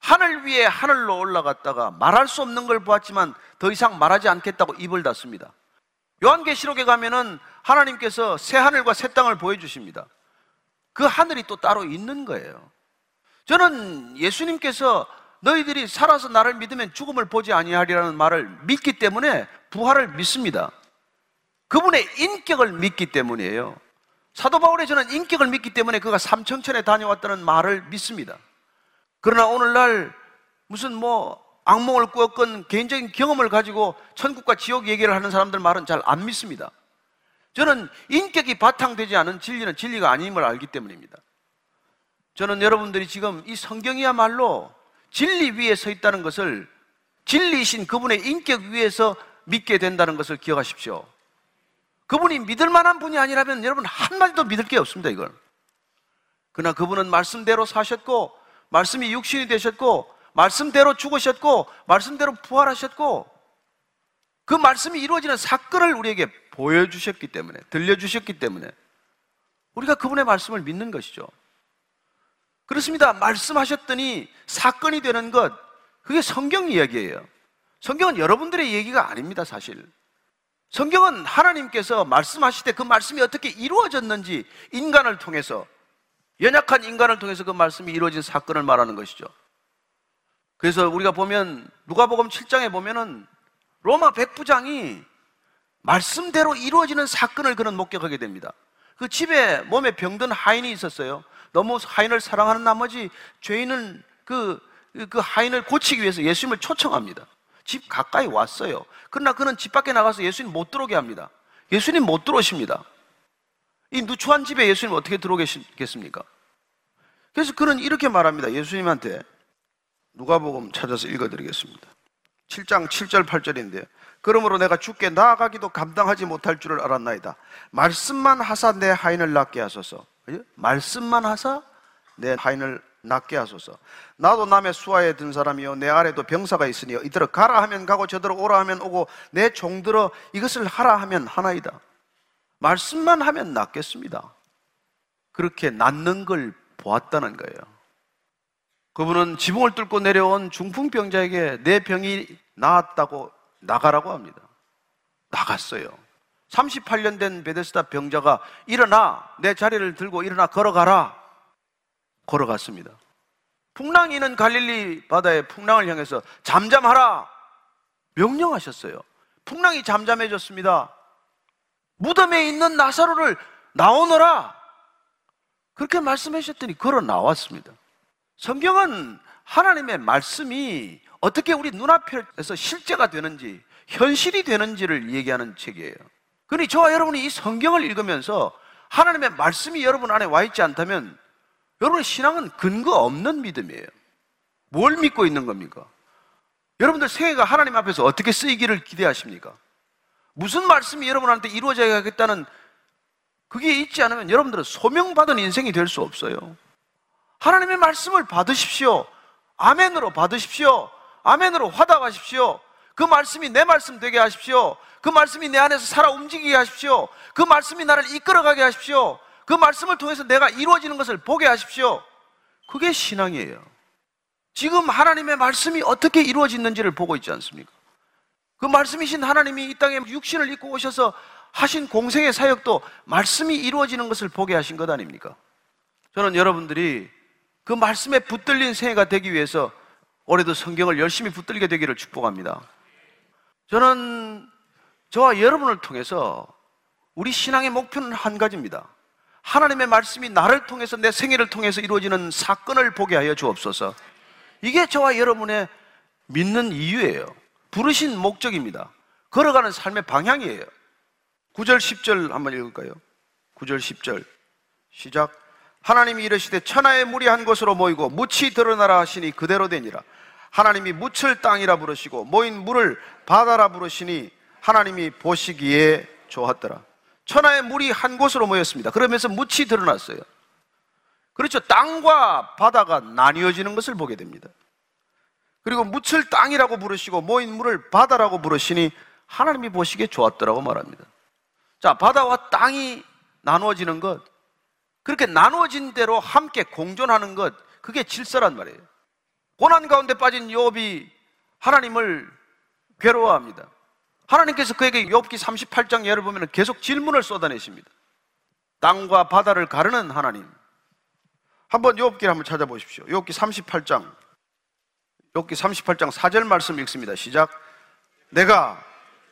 하늘 위에 하늘로 올라갔다가 말할 수 없는 걸 보았지만 더 이상 말하지 않겠다고 입을 닫습니다 요한계시록에 가면은 하나님께서 새 하늘과 새 땅을 보여주십니다 그 하늘이 또 따로 있는 거예요. 저는 예수님께서 너희들이 살아서 나를 믿으면 죽음을 보지 아니하리라는 말을 믿기 때문에 부활을 믿습니다. 그분의 인격을 믿기 때문이에요. 사도 바울의 저는 인격을 믿기 때문에 그가 삼청천에 다녀왔다는 말을 믿습니다. 그러나 오늘날 무슨 뭐 악몽을 꾸었건 개인적인 경험을 가지고 천국과 지옥 얘기를 하는 사람들 말은 잘 안 믿습니다. 저는 인격이 바탕되지 않은 진리는 진리가 아님을 알기 때문입니다. 저는 여러분들이 지금 이 성경이야말로 진리 위에 서 있다는 것을 진리이신 그분의 인격 위에서 믿게 된다는 것을 기억하십시오. 그분이 믿을 만한 분이 아니라면 여러분 한마디도 믿을 게 없습니다, 이걸. 그러나 그분은 말씀대로 사셨고, 말씀이 육신이 되셨고, 말씀대로 죽으셨고, 말씀대로 부활하셨고, 그 말씀이 이루어지는 사건을 우리에게 보여주셨기 때문에, 들려주셨기 때문에, 우리가 그분의 말씀을 믿는 것이죠. 그렇습니다. 말씀하셨더니 사건이 되는 것, 그게 성경 이야기예요. 성경은 여러분들의 얘기가 아닙니다, 사실. 성경은 하나님께서 말씀하실 때 그 말씀이 어떻게 이루어졌는지 인간을 통해서, 연약한 인간을 통해서 그 말씀이 이루어진 사건을 말하는 것이죠. 그래서 우리가 보면, 누가복음 7장에 보면은 로마 백부장이 말씀대로 이루어지는 사건을 그는 목격하게 됩니다. 그 집에 몸에 병든 하인이 있었어요. 너무 하인을 사랑하는 나머지 죄인은 그, 그 하인을 고치기 위해서 예수님을 초청합니다. 집 가까이 왔어요. 그러나 그는 집 밖에 나가서 예수님 못 들어오게 합니다. 예수님 못 들어오십니다. 이 누추한 집에 예수님 어떻게 들어오겠습니까? 그래서 그는 이렇게 말합니다. 예수님한테 누가복음 찾아서 읽어드리겠습니다. 7장 7절 8절인데요. 그러므로 내가 죽게 나아가기도 감당하지 못할 줄을 알았나이다. 말씀만 하사 내 하인을 낫게 하소서. 말씀만 하사 내 하인을 낫게 하소서. 나도 남의 수하에 든 사람이요 내 아래도 병사가 있으니 이들어 가라 하면 가고 저들어 오라 하면 오고 내 종들어 이것을 하라 하면 하나이다. 말씀만 하면 낫겠습니다. 그렇게 낫는 걸 보았다는 거예요. 그분은 지붕을 뚫고 내려온 중풍병자에게 내 병이 나았다고 나가라고 합니다. 나갔어요. 38년 된 베데스다 병자가 일어나 내 자리를 들고 일어나 걸어가라. 걸어갔습니다. 풍랑이는 갈릴리 바다의 풍랑을 향해서 잠잠하라. 명령하셨어요. 풍랑이 잠잠해졌습니다. 무덤에 있는 나사로를 나오너라. 그렇게 말씀하셨더니 걸어 나왔습니다. 성경은 하나님의 말씀이 어떻게 우리 눈앞에서 실제가 되는지, 현실이 되는지를 얘기하는 책이에요. 그러니 저와 여러분이 이 성경을 읽으면서 하나님의 말씀이 여러분 안에 와 있지 않다면 여러분의 신앙은 근거 없는 믿음이에요. 뭘 믿고 있는 겁니까? 여러분들 새해가 하나님 앞에서 어떻게 쓰이기를 기대하십니까? 무슨 말씀이 여러분한테 이루어져야겠다는 그게 있지 않으면 여러분들은 소명받은 인생이 될 수 없어요. 하나님의 말씀을 받으십시오. 아멘으로 받으십시오. 아멘으로 화답하십시오. 그 말씀이 내 말씀 되게 하십시오. 그 말씀이 내 안에서 살아 움직이게 하십시오. 그 말씀이 나를 이끌어가게 하십시오. 그 말씀을 통해서 내가 이루어지는 것을 보게 하십시오. 그게 신앙이에요. 지금 하나님의 말씀이 어떻게 이루어지는지를 보고 있지 않습니까? 그 말씀이신 하나님이 이 땅에 육신을 입고 오셔서 하신 공생의 사역도 말씀이 이루어지는 것을 보게 하신 것 아닙니까? 저는 여러분들이 그 말씀에 붙들린 생애가 되기 위해서 올해도 성경을 열심히 붙들게 되기를 축복합니다. 저는 저와 여러분을 통해서 우리 신앙의 목표는 한 가지입니다. 하나님의 말씀이 나를 통해서 내 생애를 통해서 이루어지는 사건을 보게 하여 주옵소서. 이게 저와 여러분의 믿는 이유예요. 부르신 목적입니다. 걸어가는 삶의 방향이에요. 9절, 10절 한번 읽을까요? 9절, 10절. 시작. 하나님이 이르시되 천하의 물이 한 곳으로 모이고 묻이 드러나라 하시니 그대로 되니라. 하나님이 묻을 땅이라 부르시고 모인 물을 바다라 부르시니 하나님이 보시기에 좋았더라. 천하의 물이 한 곳으로 모였습니다. 그러면서 묻이 드러났어요. 그렇죠. 땅과 바다가 나뉘어지는 것을 보게 됩니다. 그리고 묻을 땅이라고 부르시고 모인 물을 바다라고 부르시니 하나님이 보시기에 좋았더라고 말합니다. 자, 바다와 땅이 나누어지는 것, 그렇게 나누어진 대로 함께 공존하는 것, 그게 질서란 말이에요. 고난 가운데 빠진 욥이 하나님을 괴로워합니다. 하나님께서 그에게 욥기 38장 예를 보면 계속 질문을 쏟아내십니다. 땅과 바다를 가르는 하나님. 한번 욥기를 한번 찾아보십시오. 욥기 38장. 욥기 38장 4절 말씀 읽습니다. 시작. 내가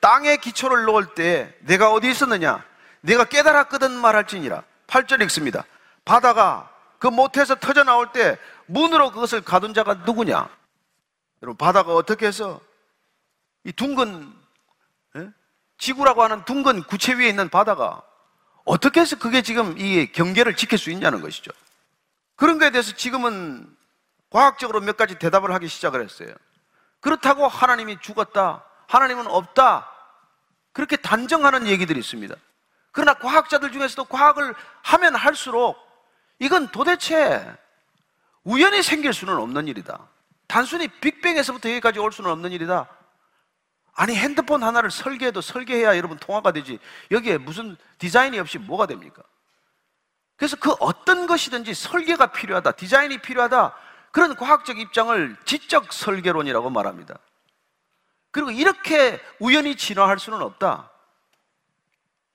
땅에 기초를 놓을 때 내가 어디 있었느냐? 내가 깨달았거든 말할지니라. 8절 읽습니다. 바다가 그 못에서 터져 나올 때 문으로 그것을 가둔 자가 누구냐? 여러분, 바다가 어떻게 해서 이 둥근, 예? 지구라고 하는 둥근 구체 위에 있는 바다가 어떻게 해서 그게 지금 이 경계를 지킬 수 있냐는 것이죠. 그런 거에 대해서 지금은 과학적으로 몇 가지 대답을 하기 시작을 했어요. 그렇다고 하나님이 죽었다. 하나님은 없다. 그렇게 단정하는 얘기들이 있습니다. 그러나 과학자들 중에서도 과학을 하면 할수록 이건 도대체 우연히 생길 수는 없는 일이다. 단순히 빅뱅에서부터 여기까지 올 수는 없는 일이다. 아니 핸드폰 하나를 설계해도 설계해야 여러분 통화가 되지 여기에 무슨 디자인이 없이 뭐가 됩니까? 그래서 그 어떤 것이든지 설계가 필요하다, 디자인이 필요하다 그런 과학적 입장을 지적 설계론이라고 말합니다. 그리고 이렇게 우연히 진화할 수는 없다.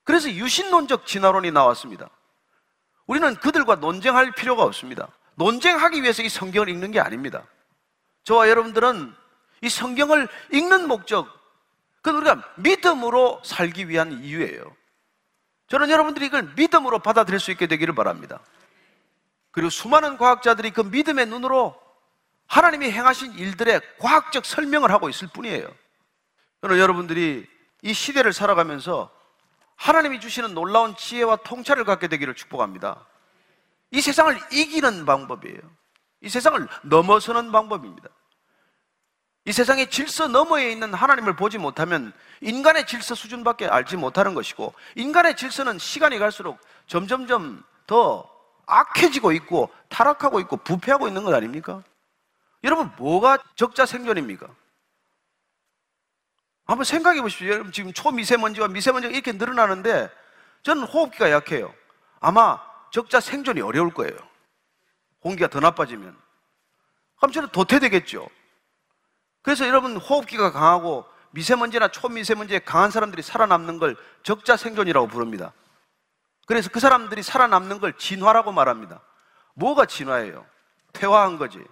그래서 유신론적 진화론이 나왔습니다. 우리는 그들과 논쟁할 필요가 없습니다. 논쟁하기 위해서 이 성경을 읽는 게 아닙니다. 저와 여러분들은 이 성경을 읽는 목적, 그건 우리가 믿음으로 살기 위한 이유예요. 저는 여러분들이 이걸 믿음으로 받아들일 수 있게 되기를 바랍니다. 그리고 수많은 과학자들이 그 믿음의 눈으로 하나님이 행하신 일들의 과학적 설명을 하고 있을 뿐이에요. 저는 여러분들이 이 시대를 살아가면서 하나님이 주시는 놀라운 지혜와 통찰을 갖게 되기를 축복합니다. 이 세상을 이기는 방법이에요. 이 세상을 넘어서는 방법입니다. 이 세상의 질서 너머에 있는 하나님을 보지 못하면 인간의 질서 수준밖에 알지 못하는 것이고 인간의 질서는 시간이 갈수록 점점점 더 악해지고 있고 타락하고 있고 부패하고 있는 것 아닙니까? 여러분 뭐가 적자 생존입니까? 한번 생각해 보십시오. 여러분 지금 초미세먼지와 미세먼지가 이렇게 늘어나는데 저는 호흡기가 약해요. 아마 적자 생존이 어려울 거예요. 공기가 더 나빠지면. 그럼 저는 도태되겠죠. 그래서 여러분 호흡기가 강하고 미세먼지나 초미세먼지에 강한 사람들이 살아남는 걸 적자 생존이라고 부릅니다. 그래서 그 사람들이 살아남는 걸 진화라고 말합니다. 뭐가 진화예요? 퇴화한 거지.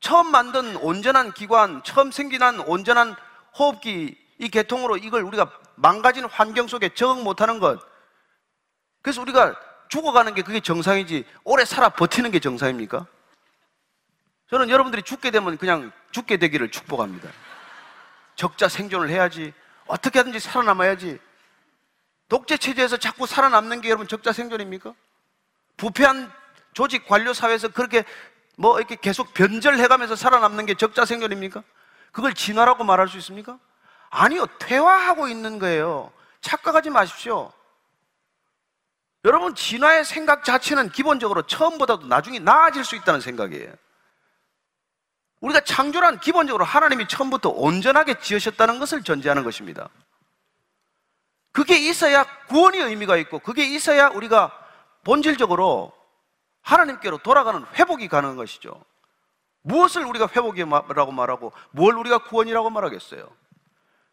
처음 만든 온전한 기관, 처음 생겨난 온전한 호흡기 이 계통으로 이걸 우리가 망가진 환경 속에 적응 못하는 것. 그래서 우리가 죽어가는 게 그게 정상이지 오래 살아 버티는 게 정상입니까? 저는 여러분들이 죽게 되면 그냥 죽게 되기를 축복합니다. 적자 생존을 해야지. 어떻게 하든지 살아남아야지. 독재 체제에서 자꾸 살아남는 게 여러분 적자 생존입니까? 부패한 조직 관료 사회에서 그렇게 뭐 이렇게 계속 변절해 가면서 살아남는 게 적자 생존입니까? 그걸 진화라고 말할 수 있습니까? 아니요. 퇴화하고 있는 거예요. 착각하지 마십시오. 여러분, 진화의 생각 자체는 기본적으로 처음보다도 나중에 나아질 수 있다는 생각이에요. 우리가 창조란 기본적으로 하나님이 처음부터 온전하게 지으셨다는 것을 전제하는 것입니다. 그게 있어야 구원의 의미가 있고, 그게 있어야 우리가 본질적으로 하나님께로 돌아가는 회복이 가능한 것이죠. 무엇을 우리가 회복이라고 말하고 뭘 우리가 구원이라고 말하겠어요?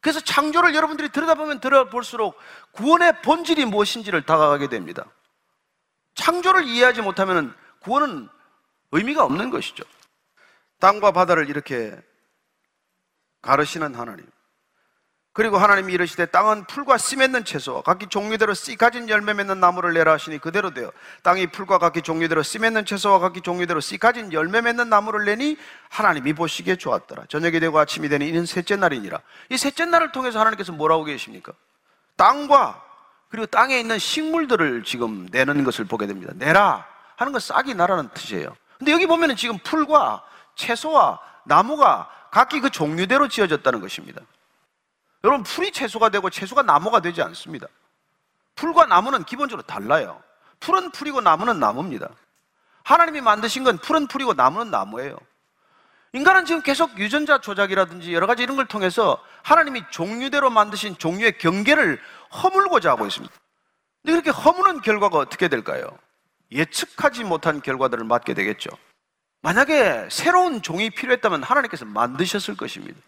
그래서 창조를 여러분들이 들여다보면 들어볼수록 구원의 본질이 무엇인지를 다가가게 됩니다. 창조를 이해하지 못하면 구원은 의미가 없는 것이죠. 땅과 바다를 이렇게 가르시는 하나님. 그리고 하나님이 이르시되 땅은 풀과 씨 맺는 채소와 각기 종류대로 씨 가진 열매 맺는 나무를 내라 하시니 그대로 되어 땅이 풀과 각기 종류대로 씨 맺는 채소와 각기 종류대로 씨 가진 열매 맺는 나무를 내니 하나님이 보시기에 좋았더라. 저녁이 되고 아침이 되니 이는 셋째 날이니라. 이 셋째 날을 통해서 하나님께서 뭐라고 계십니까? 땅과 그리고 땅에 있는 식물들을 지금 내는 것을 보게 됩니다. 내라 하는 건 싹이 나라는 뜻이에요. 근데 여기 보면은 지금 풀과 채소와 나무가 각기 그 종류대로 지어졌다는 것입니다 여러분 풀이 채소가 되고 채소가 나무가 되지 않습니다. 풀과 나무는 기본적으로 달라요. 풀은 풀이고 나무는 나무입니다. 하나님이 만드신 건 풀은 풀이고 나무는 나무예요. 인간은 지금 계속 유전자 조작이라든지 여러 가지 이런 걸 통해서 하나님이 종류대로 만드신 종류의 경계를 허물고자 하고 있습니다. 근데 그렇게 허무는 결과가 어떻게 될까요? 예측하지 못한 결과들을 맞게 되겠죠. 만약에 새로운 종이 필요했다면 하나님께서 만드셨을 것입니다.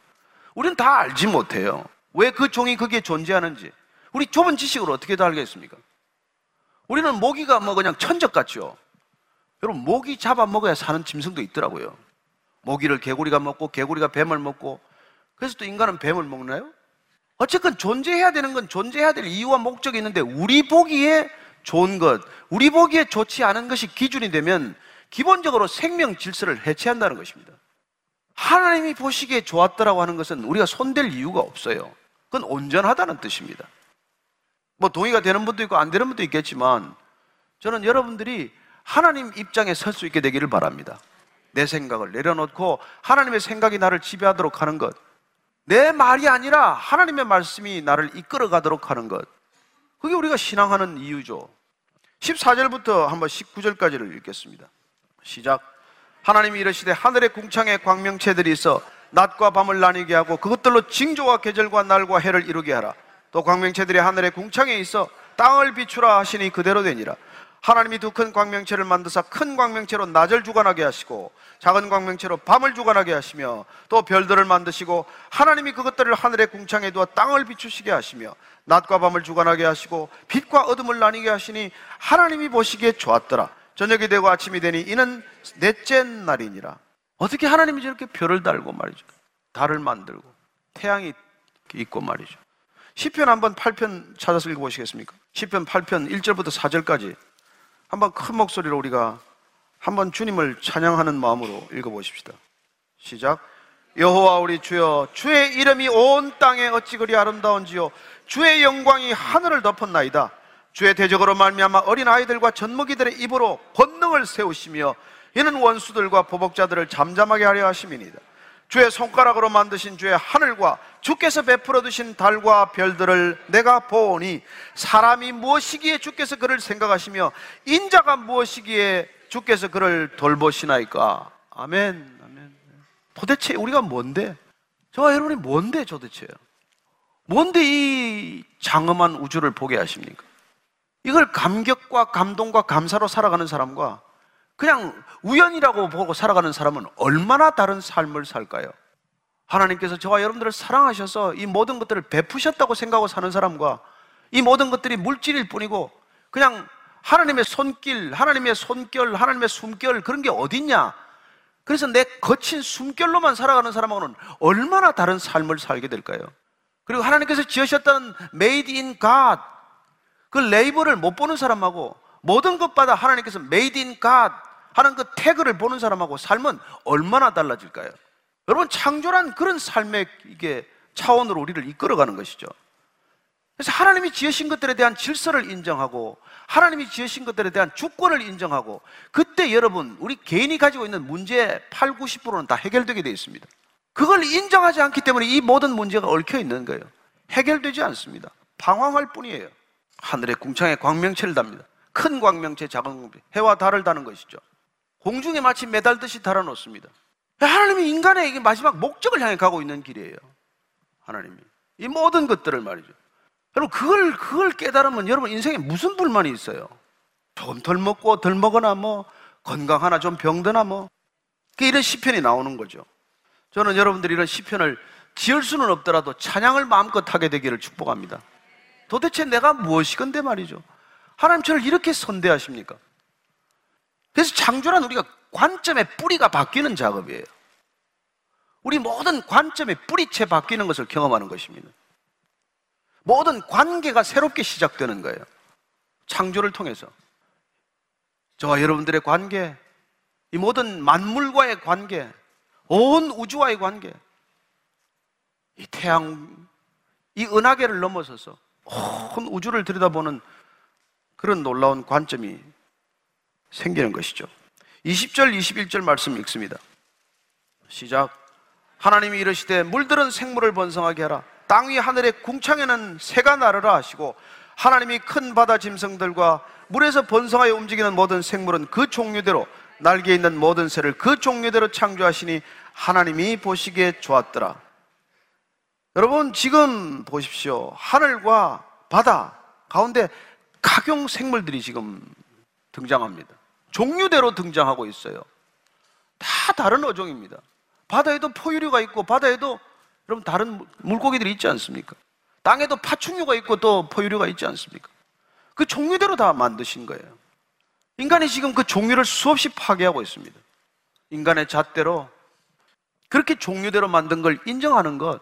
우리는 다 알지 못해요. 왜 그 종이 거기에 존재하는지 우리 좁은 지식으로 어떻게 다 알겠습니까? 우리는 모기가 뭐 그냥 천적 같죠. 여러분 모기 잡아 먹어야 사는 짐승도 있더라고요. 모기를 개구리가 먹고 개구리가 뱀을 먹고 그래서 또 인간은 뱀을 먹나요? 어쨌건 존재해야 되는 건 존재해야 될 이유와 목적이 있는데 우리 보기에 좋은 것, 우리 보기에 좋지 않은 것이 기준이 되면 기본적으로 생명 질서를 해체한다는 것입니다. 하나님이 보시기에 좋았더라고 하는 것은 우리가 손댈 이유가 없어요. 그건 온전하다는 뜻입니다. 뭐 동의가 되는 분도 있고 안 되는 분도 있겠지만 저는 여러분들이 하나님 입장에 설 수 있게 되기를 바랍니다. 내 생각을 내려놓고 하나님의 생각이 나를 지배하도록 하는 것. 내 말이 아니라 하나님의 말씀이 나를 이끌어 가도록 하는 것. 그게 우리가 신앙하는 이유죠. 14절부터 한번 19절까지를 읽겠습니다. 시작. 하나님이 이르시되 하늘의 궁창에 광명체들이 있어 낮과 밤을 나뉘게 하고 그것들로 징조와 계절과 날과 해를 이루게 하라. 또 광명체들이 하늘의 궁창에 있어 땅을 비추라 하시니 그대로 되니라. 하나님이 두 큰 광명체를 만드사 큰 광명체로 낮을 주관하게 하시고 작은 광명체로 밤을 주관하게 하시며 또 별들을 만드시고 하나님이 그것들을 하늘의 궁창에 두어 땅을 비추시게 하시며 낮과 밤을 주관하게 하시고 빛과 어둠을 나뉘게 하시니 하나님이 보시기에 좋았더라. 저녁이 되고 아침이 되니 이는 넷째 날이니라. 어떻게 하나님이 저렇게 별을 달고 말이죠. 달을 만들고 태양이 있고 말이죠. 시편 한번 8편 찾아서 읽어보시겠습니까? 시편 8편 1절부터 4절까지 한번 큰 목소리로 우리가 한번 주님을 찬양하는 마음으로 읽어보십시다. 시작. 여호와 우리 주여 주의 이름이 온 땅에 어찌 그리 아름다운지요 주의 영광이 하늘을 덮었나이다. 주의 대적으로 말미암아 어린 아이들과 젖먹이들의 입으로 권능을 세우시며 이는 원수들과 보복자들을 잠잠하게 하려 하심이니이다. 주의 손가락으로 만드신 주의 하늘과 주께서 베풀어 두신 달과 별들을 내가 보오니 사람이 무엇이기에 주께서 그를 생각하시며 인자가 무엇이기에 주께서 그를 돌보시나이까. 아멘. 아멘. 도대체 우리가 뭔데? 저와 여러분이 뭔데 도대체요? 뭔데 이 장엄한 우주를 보게 하십니까? 이걸 감격과 감동과 감사로 살아가는 사람과 그냥 우연이라고 보고 살아가는 사람은 얼마나 다른 삶을 살까요? 하나님께서 저와 여러분들을 사랑하셔서 이 모든 것들을 베푸셨다고 생각하고 사는 사람과 이 모든 것들이 물질일 뿐이고 그냥 하나님의 손길, 하나님의 손결, 하나님의 숨결 그런 게 어딨냐? 그래서 내 거친 숨결로만 살아가는 사람하고는 얼마나 다른 삶을 살게 될까요? 그리고 하나님께서 지으셨던 made in God 그 레이블을 못 보는 사람하고 모든 것마다 하나님께서 made in God 하는 그 태그를 보는 사람하고 삶은 얼마나 달라질까요? 여러분 창조란 그런 삶의 이게 차원으로 우리를 이끌어가는 것이죠. 그래서 하나님이 지으신 것들에 대한 질서를 인정하고 하나님이 지으신 것들에 대한 주권을 인정하고 그때 여러분 우리 개인이 가지고 있는 문제의 8, 90%는 다 해결되게 되어 있습니다. 그걸 인정하지 않기 때문에 이 모든 문제가 얽혀 있는 거예요. 해결되지 않습니다. 방황할 뿐이에요. 하늘의 궁창에 광명체를 답니다. 큰 광명체, 작은 광명체, 해와 달을 다는 것이죠. 공중에 마치 매달듯이 달아놓습니다. 하나님이 인간의 마지막 목적을 향해 가고 있는 길이에요. 하나님이. 이 모든 것들을 말이죠. 여러분, 그걸, 그걸 깨달으면 여러분 인생에 무슨 불만이 있어요? 좀덜 먹고 덜 먹거나 뭐 건강 하나 좀 병드나 뭐 이런 시편이 나오는 거죠. 저는 여러분들이 이런 시편을 지을 수는 없더라도 찬양을 마음껏 하게 되기를 축복합니다. 도대체 내가 무엇이건데 말이죠. 하나님 저를 이렇게 선대하십니까? 그래서 창조란 우리가 관점의 뿌리가 바뀌는 작업이에요. 우리 모든 관점의 뿌리채 바뀌는 것을 경험하는 것입니다. 모든 관계가 새롭게 시작되는 거예요. 창조를 통해서. 저와 여러분들의 관계, 이 모든 만물과의 관계, 온 우주와의 관계, 이 태양, 이 은하계를 넘어서서 온 우주를 들여다보는 그런 놀라운 관점이 생기는 것이죠. 20절, 21절 말씀 읽습니다. 시작. 하나님이 이르시되 물들은 생물을 번성하게 하라. 땅 위 하늘의 궁창에는 새가 나르라 하시고 하나님이 큰 바다 짐승들과 물에서 번성하여 움직이는 모든 생물은 그 종류대로 날개 있는 모든 새를 그 종류대로 창조하시니 하나님이 보시기에 좋았더라. 여러분 지금 보십시오. 하늘과 바다 가운데 각용 생물들이 지금 등장합니다. 종류대로 등장하고 있어요. 다 다른 어종입니다. 바다에도 포유류가 있고 바다에도 여러분 다른 물고기들이 있지 않습니까? 땅에도 파충류가 있고 또 포유류가 있지 않습니까? 그 종류대로 다 만드신 거예요. 인간이 지금 그 종류를 수없이 파괴하고 있습니다. 인간의 잣대로 그렇게 종류대로 만든 걸 인정하는 것.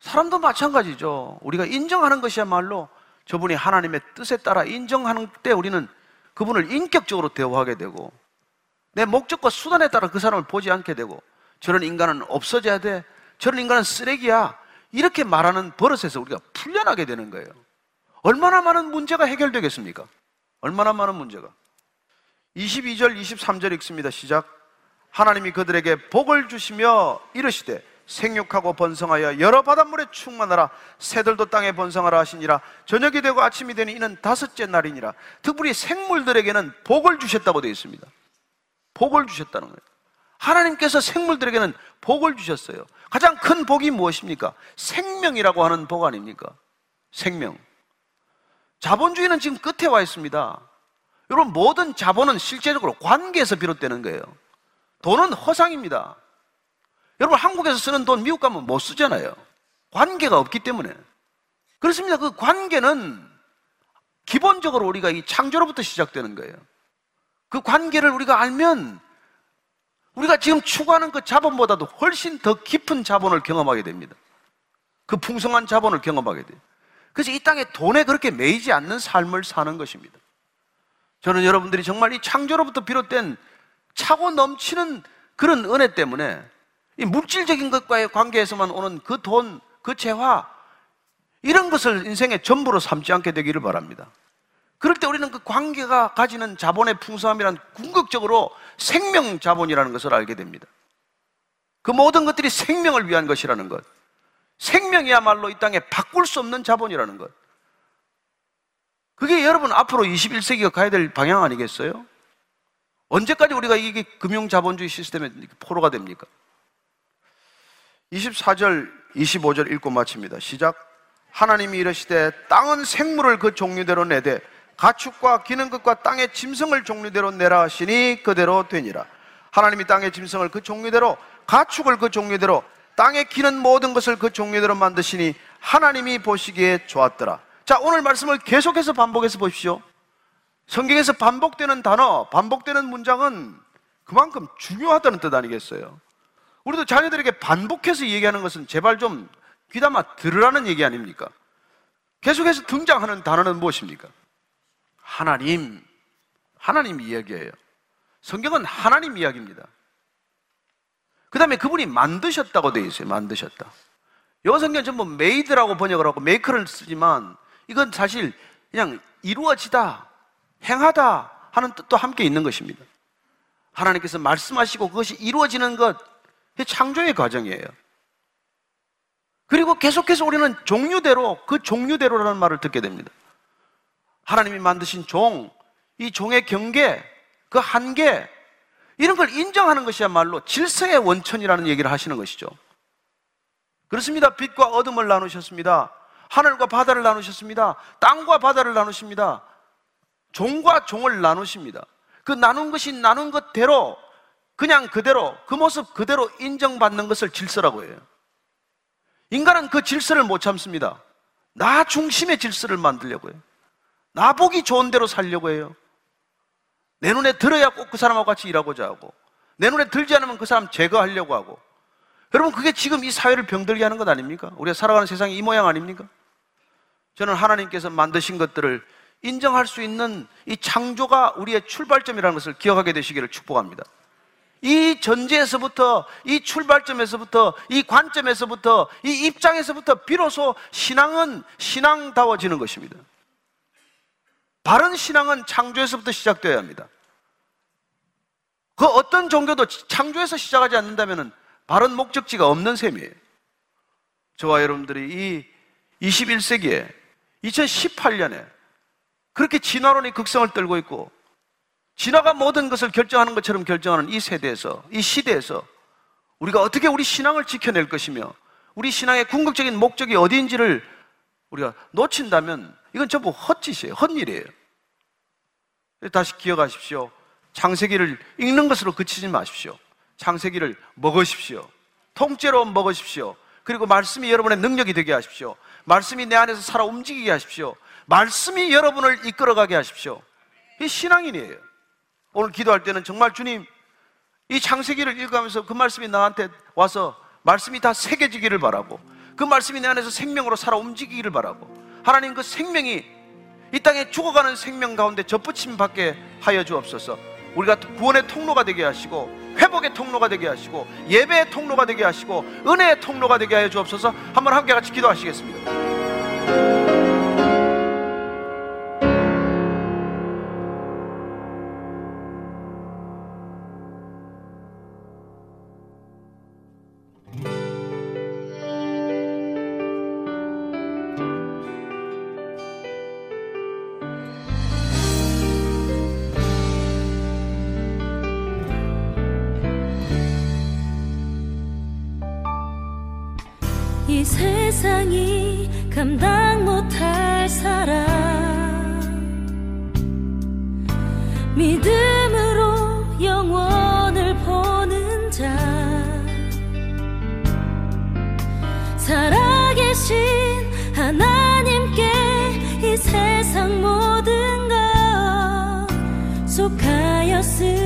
사람도 마찬가지죠. 우리가 인정하는 것이야말로 저분이 하나님의 뜻에 따라 인정하는 때 우리는 그분을 인격적으로 대우하게 되고 내 목적과 수단에 따라 그 사람을 보지 않게 되고 저런 인간은 없어져야 돼. 저런 인간은 쓰레기야. 이렇게 말하는 버릇에서 우리가 풀려나게 되는 거예요. 얼마나 많은 문제가 해결되겠습니까? 얼마나 많은 문제가. 22절, 23절 읽습니다. 시작. 하나님이 그들에게 복을 주시며 이르시되 생육하고 번성하여 여러 바닷물에 충만하라. 새들도 땅에 번성하라 하시니라. 저녁이 되고 아침이 되니 이는 다섯째 날이니라. 특별히 생물들에게는 복을 주셨다고 되어 있습니다. 복을 주셨다는 거예요. 하나님께서 생물들에게는 복을 주셨어요. 가장 큰 복이 무엇입니까? 생명이라고 하는 복 아닙니까? 생명. 자본주의는 지금 끝에 와 있습니다. 여러분 모든 자본은 실제적으로 관계에서 비롯되는 거예요. 돈은 허상입니다 여러분 한국에서 쓰는 돈 미국 가면 못 쓰잖아요. 관계가 없기 때문에. 그렇습니다. 그 관계는 기본적으로 우리가 이 창조로부터 시작되는 거예요. 그 관계를 우리가 알면 우리가 지금 추구하는 그 자본보다도 훨씬 더 깊은 자본을 경험하게 됩니다. 그 풍성한 자본을 경험하게 돼요. 그래서 이 땅에 돈에 그렇게 매이지 않는 삶을 사는 것입니다. 저는 여러분들이 정말 이 창조로부터 비롯된 차고 넘치는 그런 은혜 때문에 이 물질적인 것과의 관계에서만 오는 그 돈, 그 재화, 이런 것을 인생의 전부로 삼지 않게 되기를 바랍니다. 그럴 때 우리는 그 관계가 가지는 자본의 풍성함이란 궁극적으로 생명 자본이라는 것을 알게 됩니다. 그 모든 것들이 생명을 위한 것이라는 것. 생명이야말로 이 땅에 바꿀 수 없는 자본이라는 것. 그게 여러분 앞으로 21세기가 가야 될 방향 아니겠어요? 언제까지 우리가 이게 금융 자본주의 시스템의 포로가 됩니까? 24절, 25절 읽고 마칩니다. 시작. 하나님이 이르시되 땅은 생물을 그 종류대로 내되 가축과 기는 것과 땅의 짐승을 종류대로 내라 하시니 그대로 되니라. 하나님이 땅의 짐승을 그 종류대로 가축을 그 종류대로 땅에 기는 모든 것을 그 종류대로 만드시니 하나님이 보시기에 좋았더라. 자, 오늘 말씀을 계속해서 반복해서 보십시오. 성경에서 반복되는 단어, 반복되는 문장은 그만큼 중요하다는 뜻 아니겠어요? 우리도 자녀들에게 반복해서 얘기하는 것은 제발 좀 귀담아 들으라는 얘기 아닙니까? 계속해서 등장하는 단어는 무엇입니까? 하나님, 하나님 이야기예요. 성경은 하나님 이야기입니다. 그 다음에 그분이 만드셨다고 되어 있어요. 만드셨다. 영어 성경 전부 made라고 번역을 하고 make를 쓰지만 이건 사실 그냥 이루어지다, 행하다 하는 뜻도 함께 있는 것입니다. 하나님께서 말씀하시고 그것이 이루어지는 것, 창조의 과정이에요. 그리고 계속해서 우리는 종류대로, 그 종류대로라는 말을 듣게 됩니다. 하나님이 만드신 종, 이 종의 경계, 그 한계, 이런 걸 인정하는 것이야말로 질서의 원천이라는 얘기를 하시는 것이죠. 그렇습니다. 빛과 어둠을 나누셨습니다. 하늘과 바다를 나누셨습니다. 땅과 바다를 나누십니다. 종과 종을 나누십니다. 그 나눈 것이 나눈 것대로 그냥 그대로 그 모습 그대로 인정받는 것을 질서라고 해요. 인간은 그 질서를 못 참습니다. 나 중심의 질서를 만들려고 해요. 나 보기 좋은 대로 살려고 해요. 내 눈에 들어야 꼭 그 사람하고 같이 일하고자 하고 내 눈에 들지 않으면 그 사람 제거하려고 하고 여러분 그게 지금 이 사회를 병들게 하는 것 아닙니까? 우리가 살아가는 세상이 이 모양 아닙니까? 저는 하나님께서 만드신 것들을 인정할 수 있는 이 창조가 우리의 출발점이라는 것을 기억하게 되시기를 축복합니다. 이 전제에서부터, 이 출발점에서부터, 이 관점에서부터, 이 입장에서부터 비로소 신앙은 신앙다워지는 것입니다. 바른 신앙은 창조에서부터 시작되어야 합니다. 그 어떤 종교도 창조에서 시작하지 않는다면 바른 목적지가 없는 셈이에요. 저와 여러분들이 이 21세기에 2018년에 그렇게 진화론이 극성을 떨고 있고 진화가 모든 것을 결정하는 것처럼 결정하는 이 세대에서 이 시대에서 우리가 어떻게 우리 신앙을 지켜낼 것이며 우리 신앙의 궁극적인 목적이 어디인지를 우리가 놓친다면 이건 전부 헛짓이에요. 헛일이에요. 다시 기억하십시오. 창세기를 읽는 것으로 그치지 마십시오. 창세기를 먹으십시오. 통째로 먹으십시오. 그리고 말씀이 여러분의 능력이 되게 하십시오. 말씀이 내 안에서 살아 움직이게 하십시오. 말씀이 여러분을 이끌어가게 하십시오. 이 신앙인이에요. 오늘 기도할 때는 정말 주님, 이 창세기를 읽으면서 그 말씀이 나한테 와서 말씀이 다 새겨지기를 바라고 그 말씀이 내 안에서 생명으로 살아 움직이기를 바라고 하나님 그 생명이 이 땅에 죽어가는 생명 가운데 접붙임 받게 하여 주옵소서 우리가 구원의 통로가 되게 하시고 회복의 통로가 되게 하시고 예배의 통로가 되게 하시고 은혜의 통로가 되게 하여 주옵소서 한번 함께 같이 기도하시겠습니다. 세상이 감당 못할 사랑. 믿음으로 영원을 보는 자. 살아계신 하나님께 이 세상 모든 것 속하였으니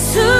Jesus